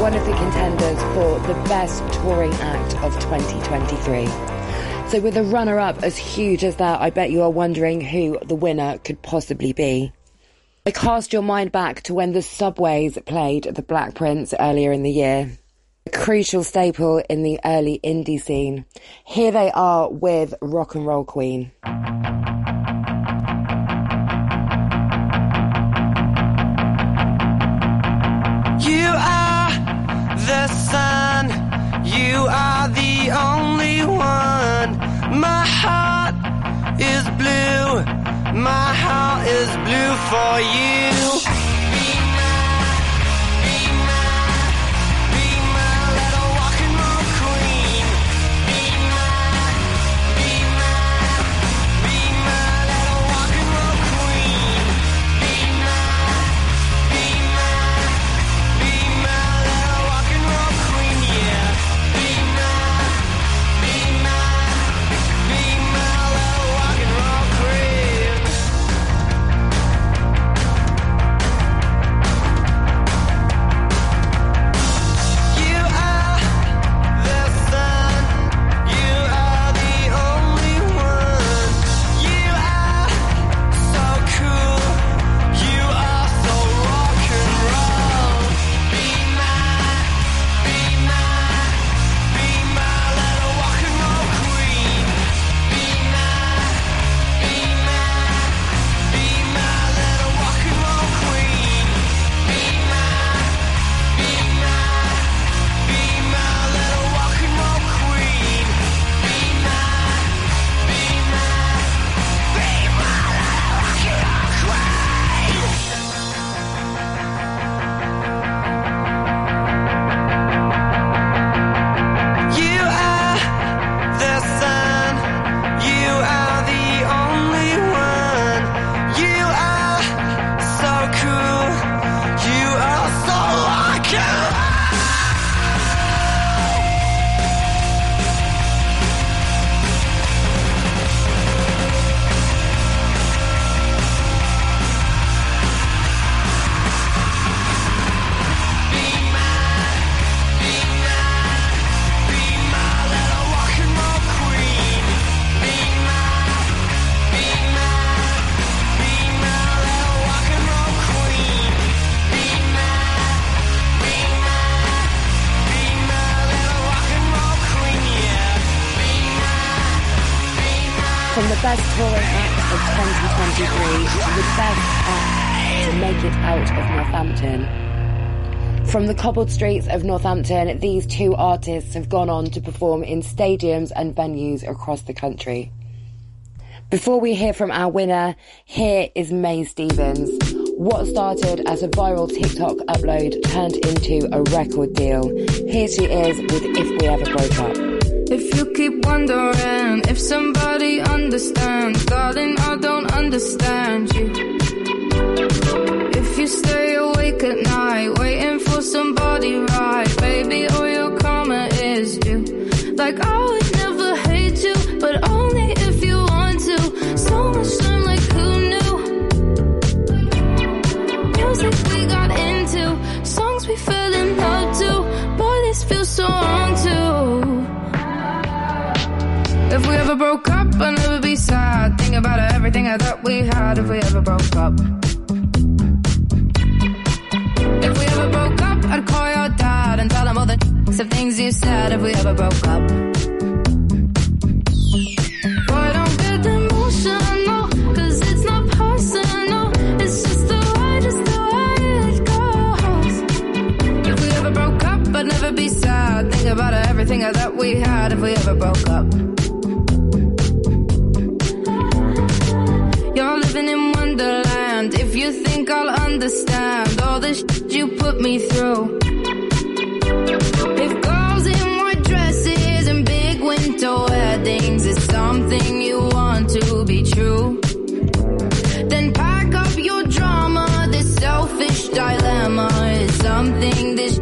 one of the contenders for the best touring act of 2023. So, with a runner up as huge as that, I bet you are wondering who the winner could possibly be. I cast your mind back to when the Subways played the Black Prince earlier in the year. A crucial staple in the early indie scene. Here they are with Rock and Roll Queen. only one. My heart is blue. My heart is blue for you. Cobbled streets of Northampton, these two artists have gone on to perform in stadiums and venues across the country. Before we hear from our winner, here is Mae Stephens. What started as a viral TikTok upload turned into a record deal. Here she is with If We Ever Broke Up. If you keep wondering if somebody understands, darling, I don't understand you. If you stay awake at night, waiting for somebody right, baby, all your karma is due. Like I would never hate you, but only if you want to. So much time, like who knew? Music we got into, songs we fell in love to. Boy, this feels so wrong too. If we ever broke up, I'd never be sad. Think about everything I thought we had if we ever broke up. I'd call your dad and tell him all the of things you said if we ever broke up. Boy, don't get emotional, 'cause it's not personal. It's just the way, just the way it goes. If we ever broke up, I'd never be sad. Think about everything thought we had if we ever broke up. You're living in Wonderland. If you think I'll understand all the shit you put me through. If girls in white dresses and big winter weddings is something you want to be true, then pack up your drama. This selfish dilemma is something this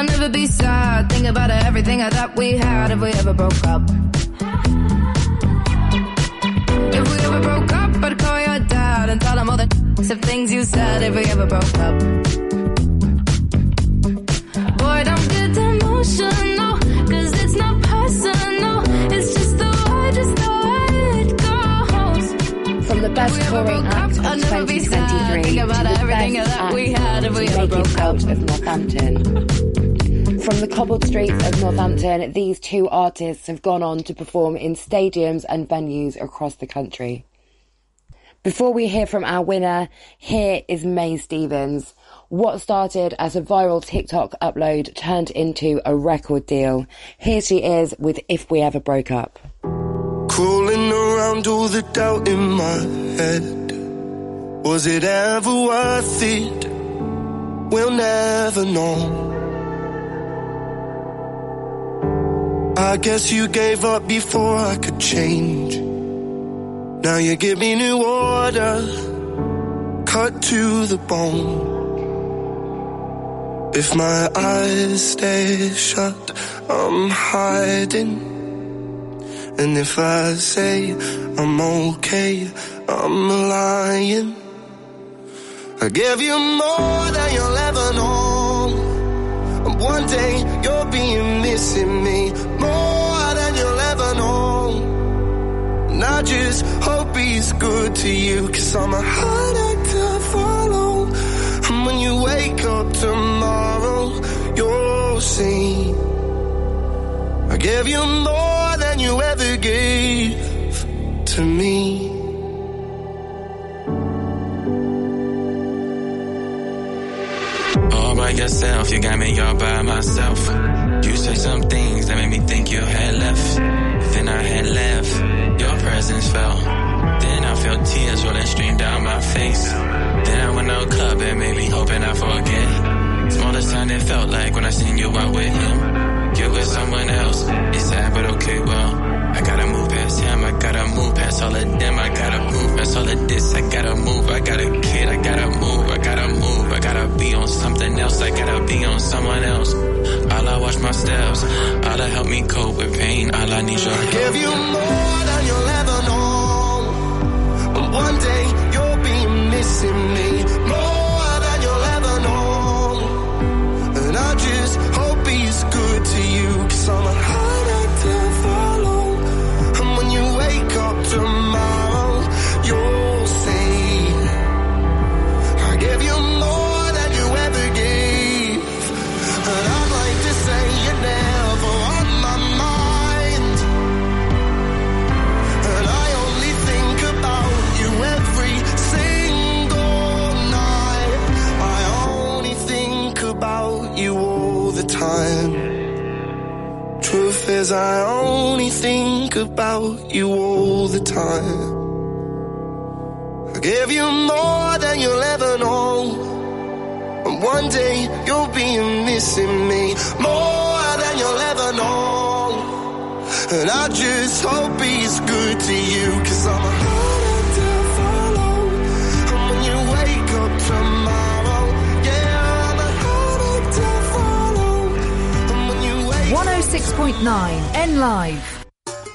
I'd never be sad. Think about everything I thought we had if we ever broke up. If we ever broke up, I'd call your dad and tell him all the of things you said if we ever broke up. Boy, don't get emotional, cause it's not personal. It's just the way, just the way it goes. From the best touring act of 2023 to the best act we had if we to ever make it broke out of Northampton. From the cobbled streets of Northampton, these two artists have gone on to perform in stadiums and venues across the country. Before we hear from our winner, here is Mae Stephens. What started as a viral TikTok upload turned into a record deal. Here she is with If We Ever Broke Up. Crawling around all the doubt in my head. Was it ever worth it? We'll never know. I guess you gave up before I could change. Now you give me new order, cut to the bone. If my eyes stay shut, I'm hiding. And if I say I'm okay, I'm lying. I give you more than you'll ever know. One day you'll be missing me more than you'll ever know. And I just hope he's good to you, cause I'm a hard act to follow. And when you wake up tomorrow, you'll see. I give you more than you ever gave to me. All by yourself, you got me all by myself. You said some things that made me think you had left. Then I had left, your presence fell. Then I felt tears rolling stream down my face. Then I went club and made me hoping I forget. Smallest time it felt like when I seen you out with him. You with someone else, it's sad but okay, well. I gotta move past him, I gotta move past all of them, I gotta move past all of this, I gotta move, I got a kid, I gotta move, I gotta move, I gotta be on something else, I gotta be on someone else. All I watch my steps, all that help me cope with pain, all I need your help. give you more than you'll ever know. And one day you'll be missing me more than you'll ever know. And I just hope he's good to you, cause I'm a think about you all the time. I gave you more than you'll ever know. And one day you'll be missing me more than you'll ever know. And I just hope he's good to you, cause I'm a 106.9 N Live.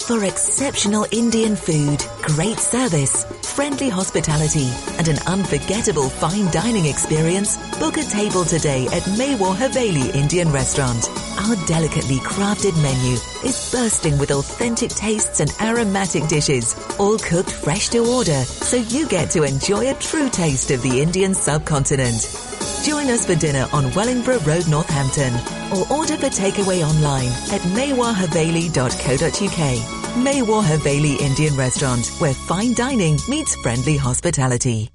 For exceptional Indian food, great service, friendly hospitality, and an unforgettable fine dining experience, book a table today at Mewar Haveli Indian Restaurant. Our delicately crafted menu is bursting with authentic tastes and aromatic dishes, all cooked fresh to order, so you get to enjoy a true taste of the Indian subcontinent. Join us for dinner on Wellingborough Road, Northampton, or order for takeaway online at mewarhaveli.co.uk. Mewar Haveli Indian Restaurant, where fine dining meets friendly hospitality.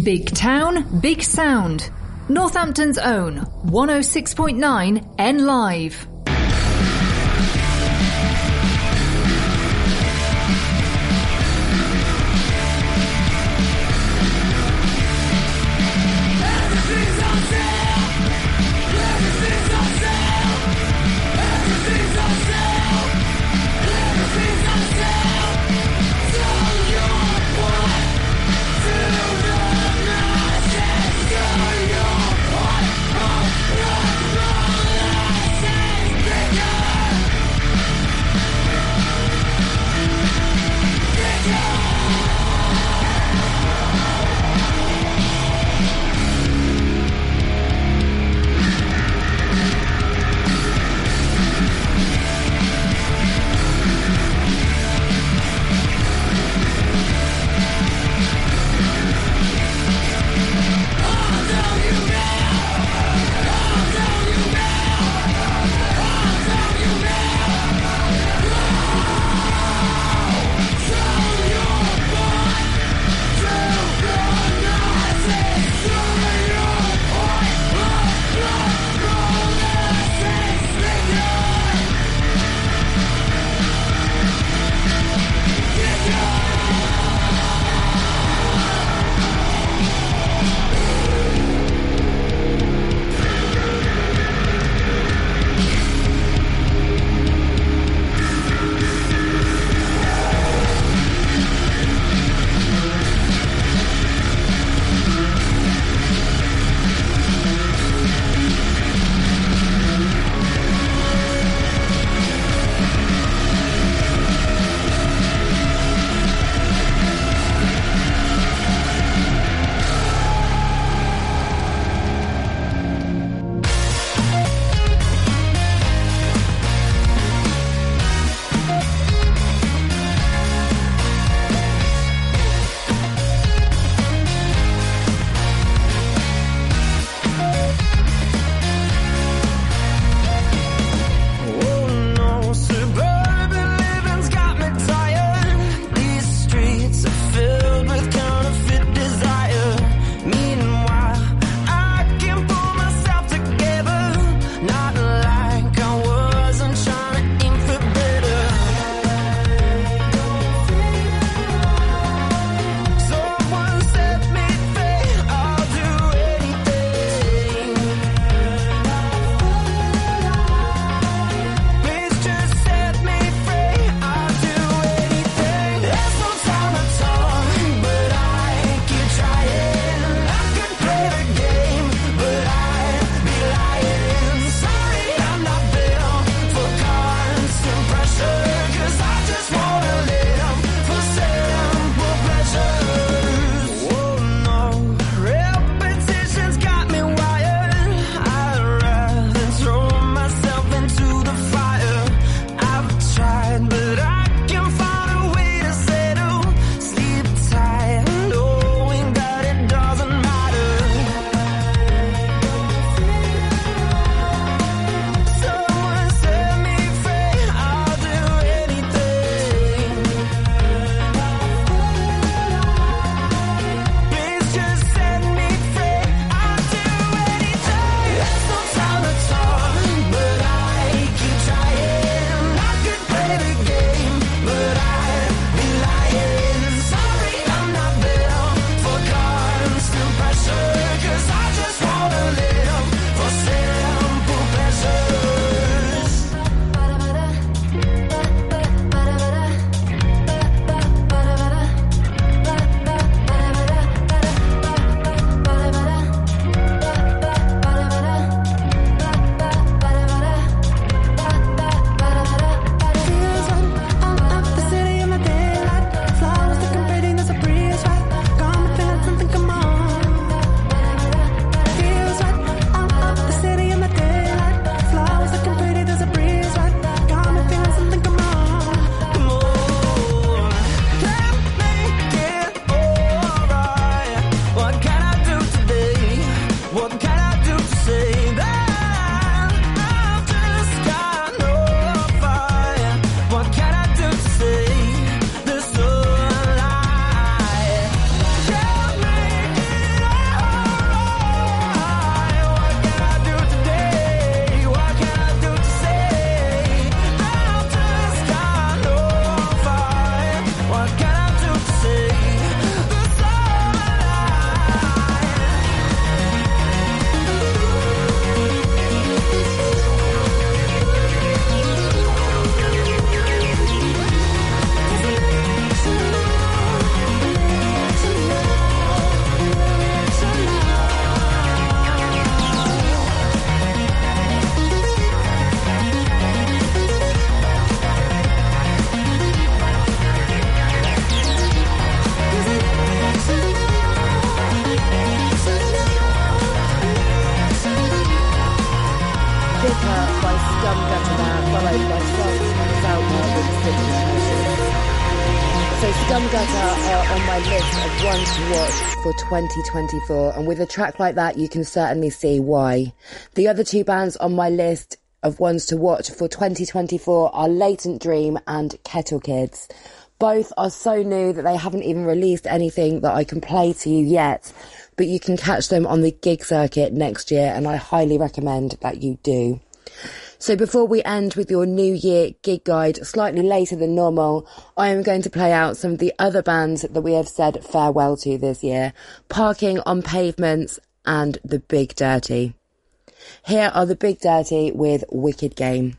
Big Town, Big Sound. Northampton's own 106.9 N Live. For 2024, and with a track like that, you can certainly see why. The other two bands on my list of ones to watch for 2024 are Latent Dream and Kettle Kids. Both are so new that they haven't even released anything that I can play to you yet, but you can catch them on the gig circuit next year, and I highly recommend that you do. So before we end with your New Year gig guide slightly later than normal, I am going to play out some of the other bands that we have said farewell to this year. Parking on Pavements and The Big Dirty. Here are The Big Dirty with Wicked Game.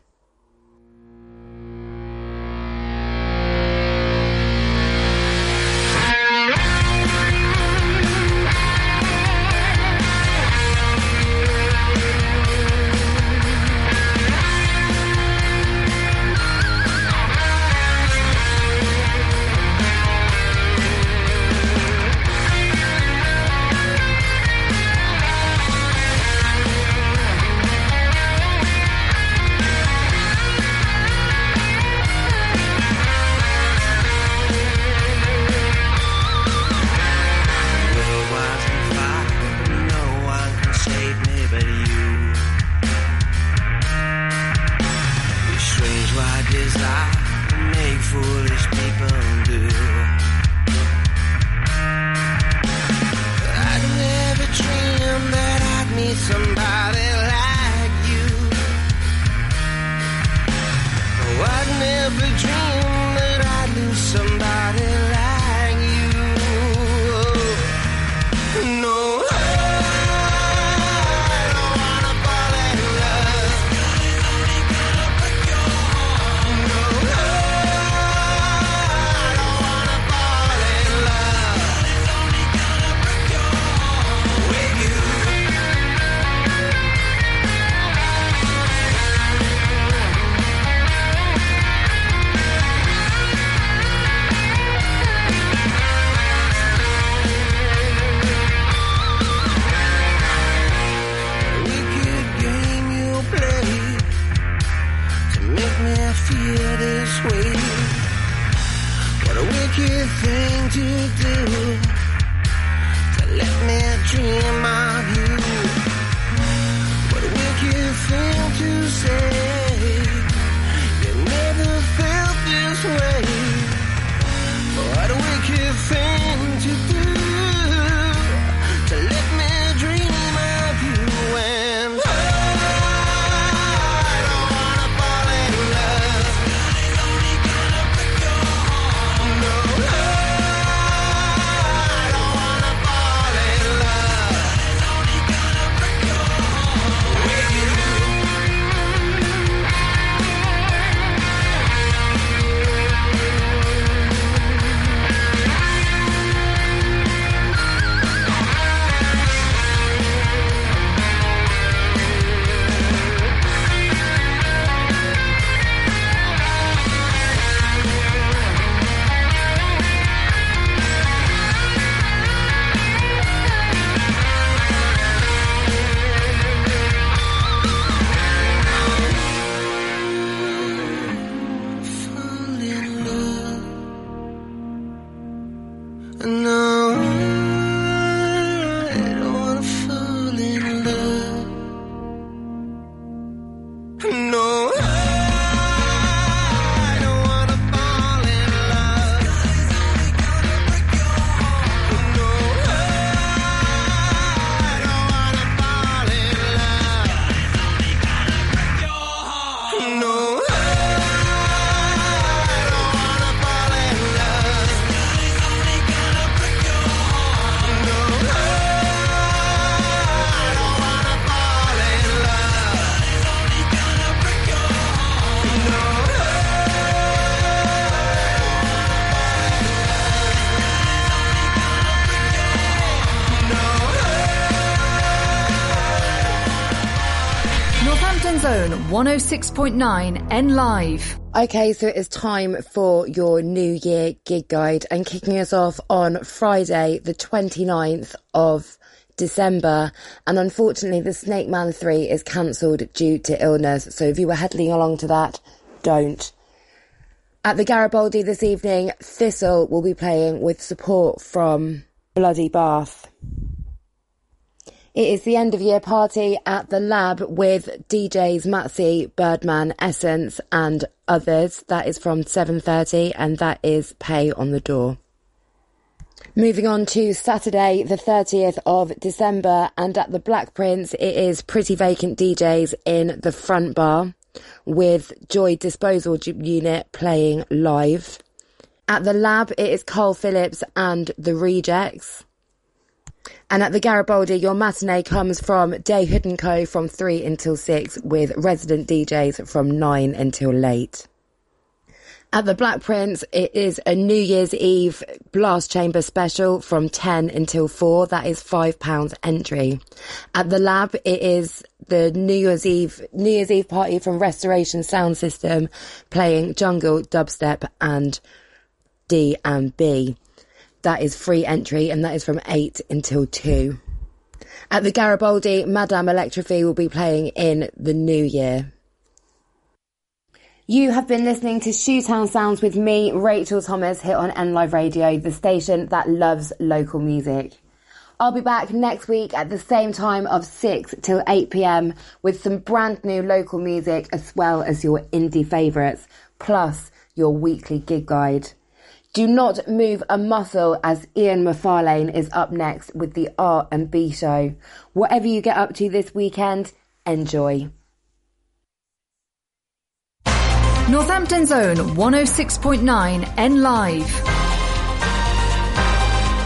Own 106.9 N Live. Okay, so it is time for your New Year gig guide and kicking us off on Friday, the 29th of December. And unfortunately, the Snake Man 3 is cancelled due to illness. So if you were heading along to that, don't. At the Garibaldi this evening, Thistle will be playing with support from Bloody Bath. It is the end of year party at the lab with DJs Matsy, Birdman, Essence and others. That is from 7.30 and that is pay on the door. Moving on to Saturday, the 30th of December, and at the Black Prince, it is Pretty Vacant DJs in the front bar with Joy Disposal Unit playing live. At the lab, it is Carl Phillips and the Rejects. And at the Garibaldi, your matinee comes from Day Hood Co. from 3 until 6 with resident DJs from 9 until late. At the Black Prince, it is a New Year's Eve blast chamber special from 10 until 4. That is £5 entry. At the lab, it is the New Year's Eve, New Year's Eve party from Restoration Sound System playing jungle, dubstep and D and B. That is free entry and that is from 8 until 2. At the Garibaldi, Madame Electrify will be playing in the new year. You have been listening to Shoetown Sounds with me, Rachel Thomas, here on N Live Radio, the station that loves local music. I'll be back next week at the same time of 6 till 8 pm with some brand new local music as well as your indie favourites, plus your weekly gig guide. Do not move a muscle as Ian McFarlane is up next with the R and B show. Whatever you get up to this weekend, enjoy. Northampton Zone 106.9 N Live.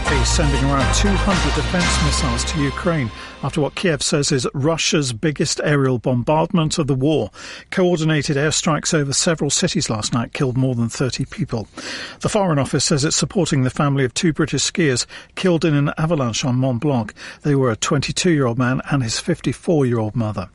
Sending around 200 defense missiles to Ukraine after what Kiev says is Russia's biggest aerial bombardment of the war. Coordinated airstrikes over several cities last night killed more than 30 people. The Foreign Office says it's supporting the family of two British skiers killed in an avalanche on Mont Blanc. They were a 22 year old man and his 54 year old mother.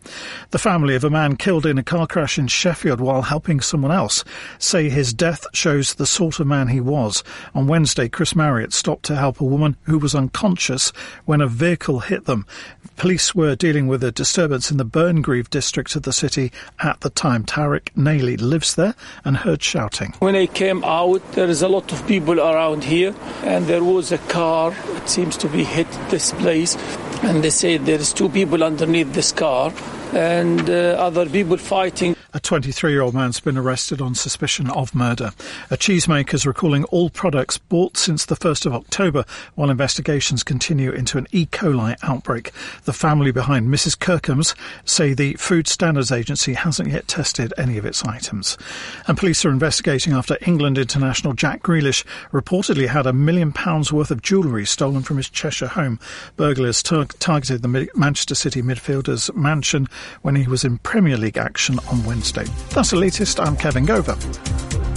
The family of a man killed in a car crash in Sheffield while helping someone else say his death shows the sort of man he was. On Wednesday, Chris Marriott stopped to help woman who was unconscious when a vehicle hit them. Police were dealing with a disturbance in the Burngreave district of the city at the time. Tarek Naily lives there and heard shouting. When I came out, there is a lot of people around here, and there was a car. It seems to be hit this place, and they said there is two people underneath this car, and uh, other people fighting. A 23 year old man's been arrested on suspicion of murder. A cheesemaker is recalling all products bought since the 1st of October while investigations continue into an E. coli outbreak. The family behind Mrs. Kirkham's say the Food Standards Agency hasn't yet tested any of its items. And police are investigating after England international Jack Grealish reportedly had a million pounds worth of jewellery stolen from his Cheshire home. Burglars tar- targeted the Manchester City midfielder's mansion when he was in Premier League action on Wednesday. That's the latest. I'm Kevin Gover.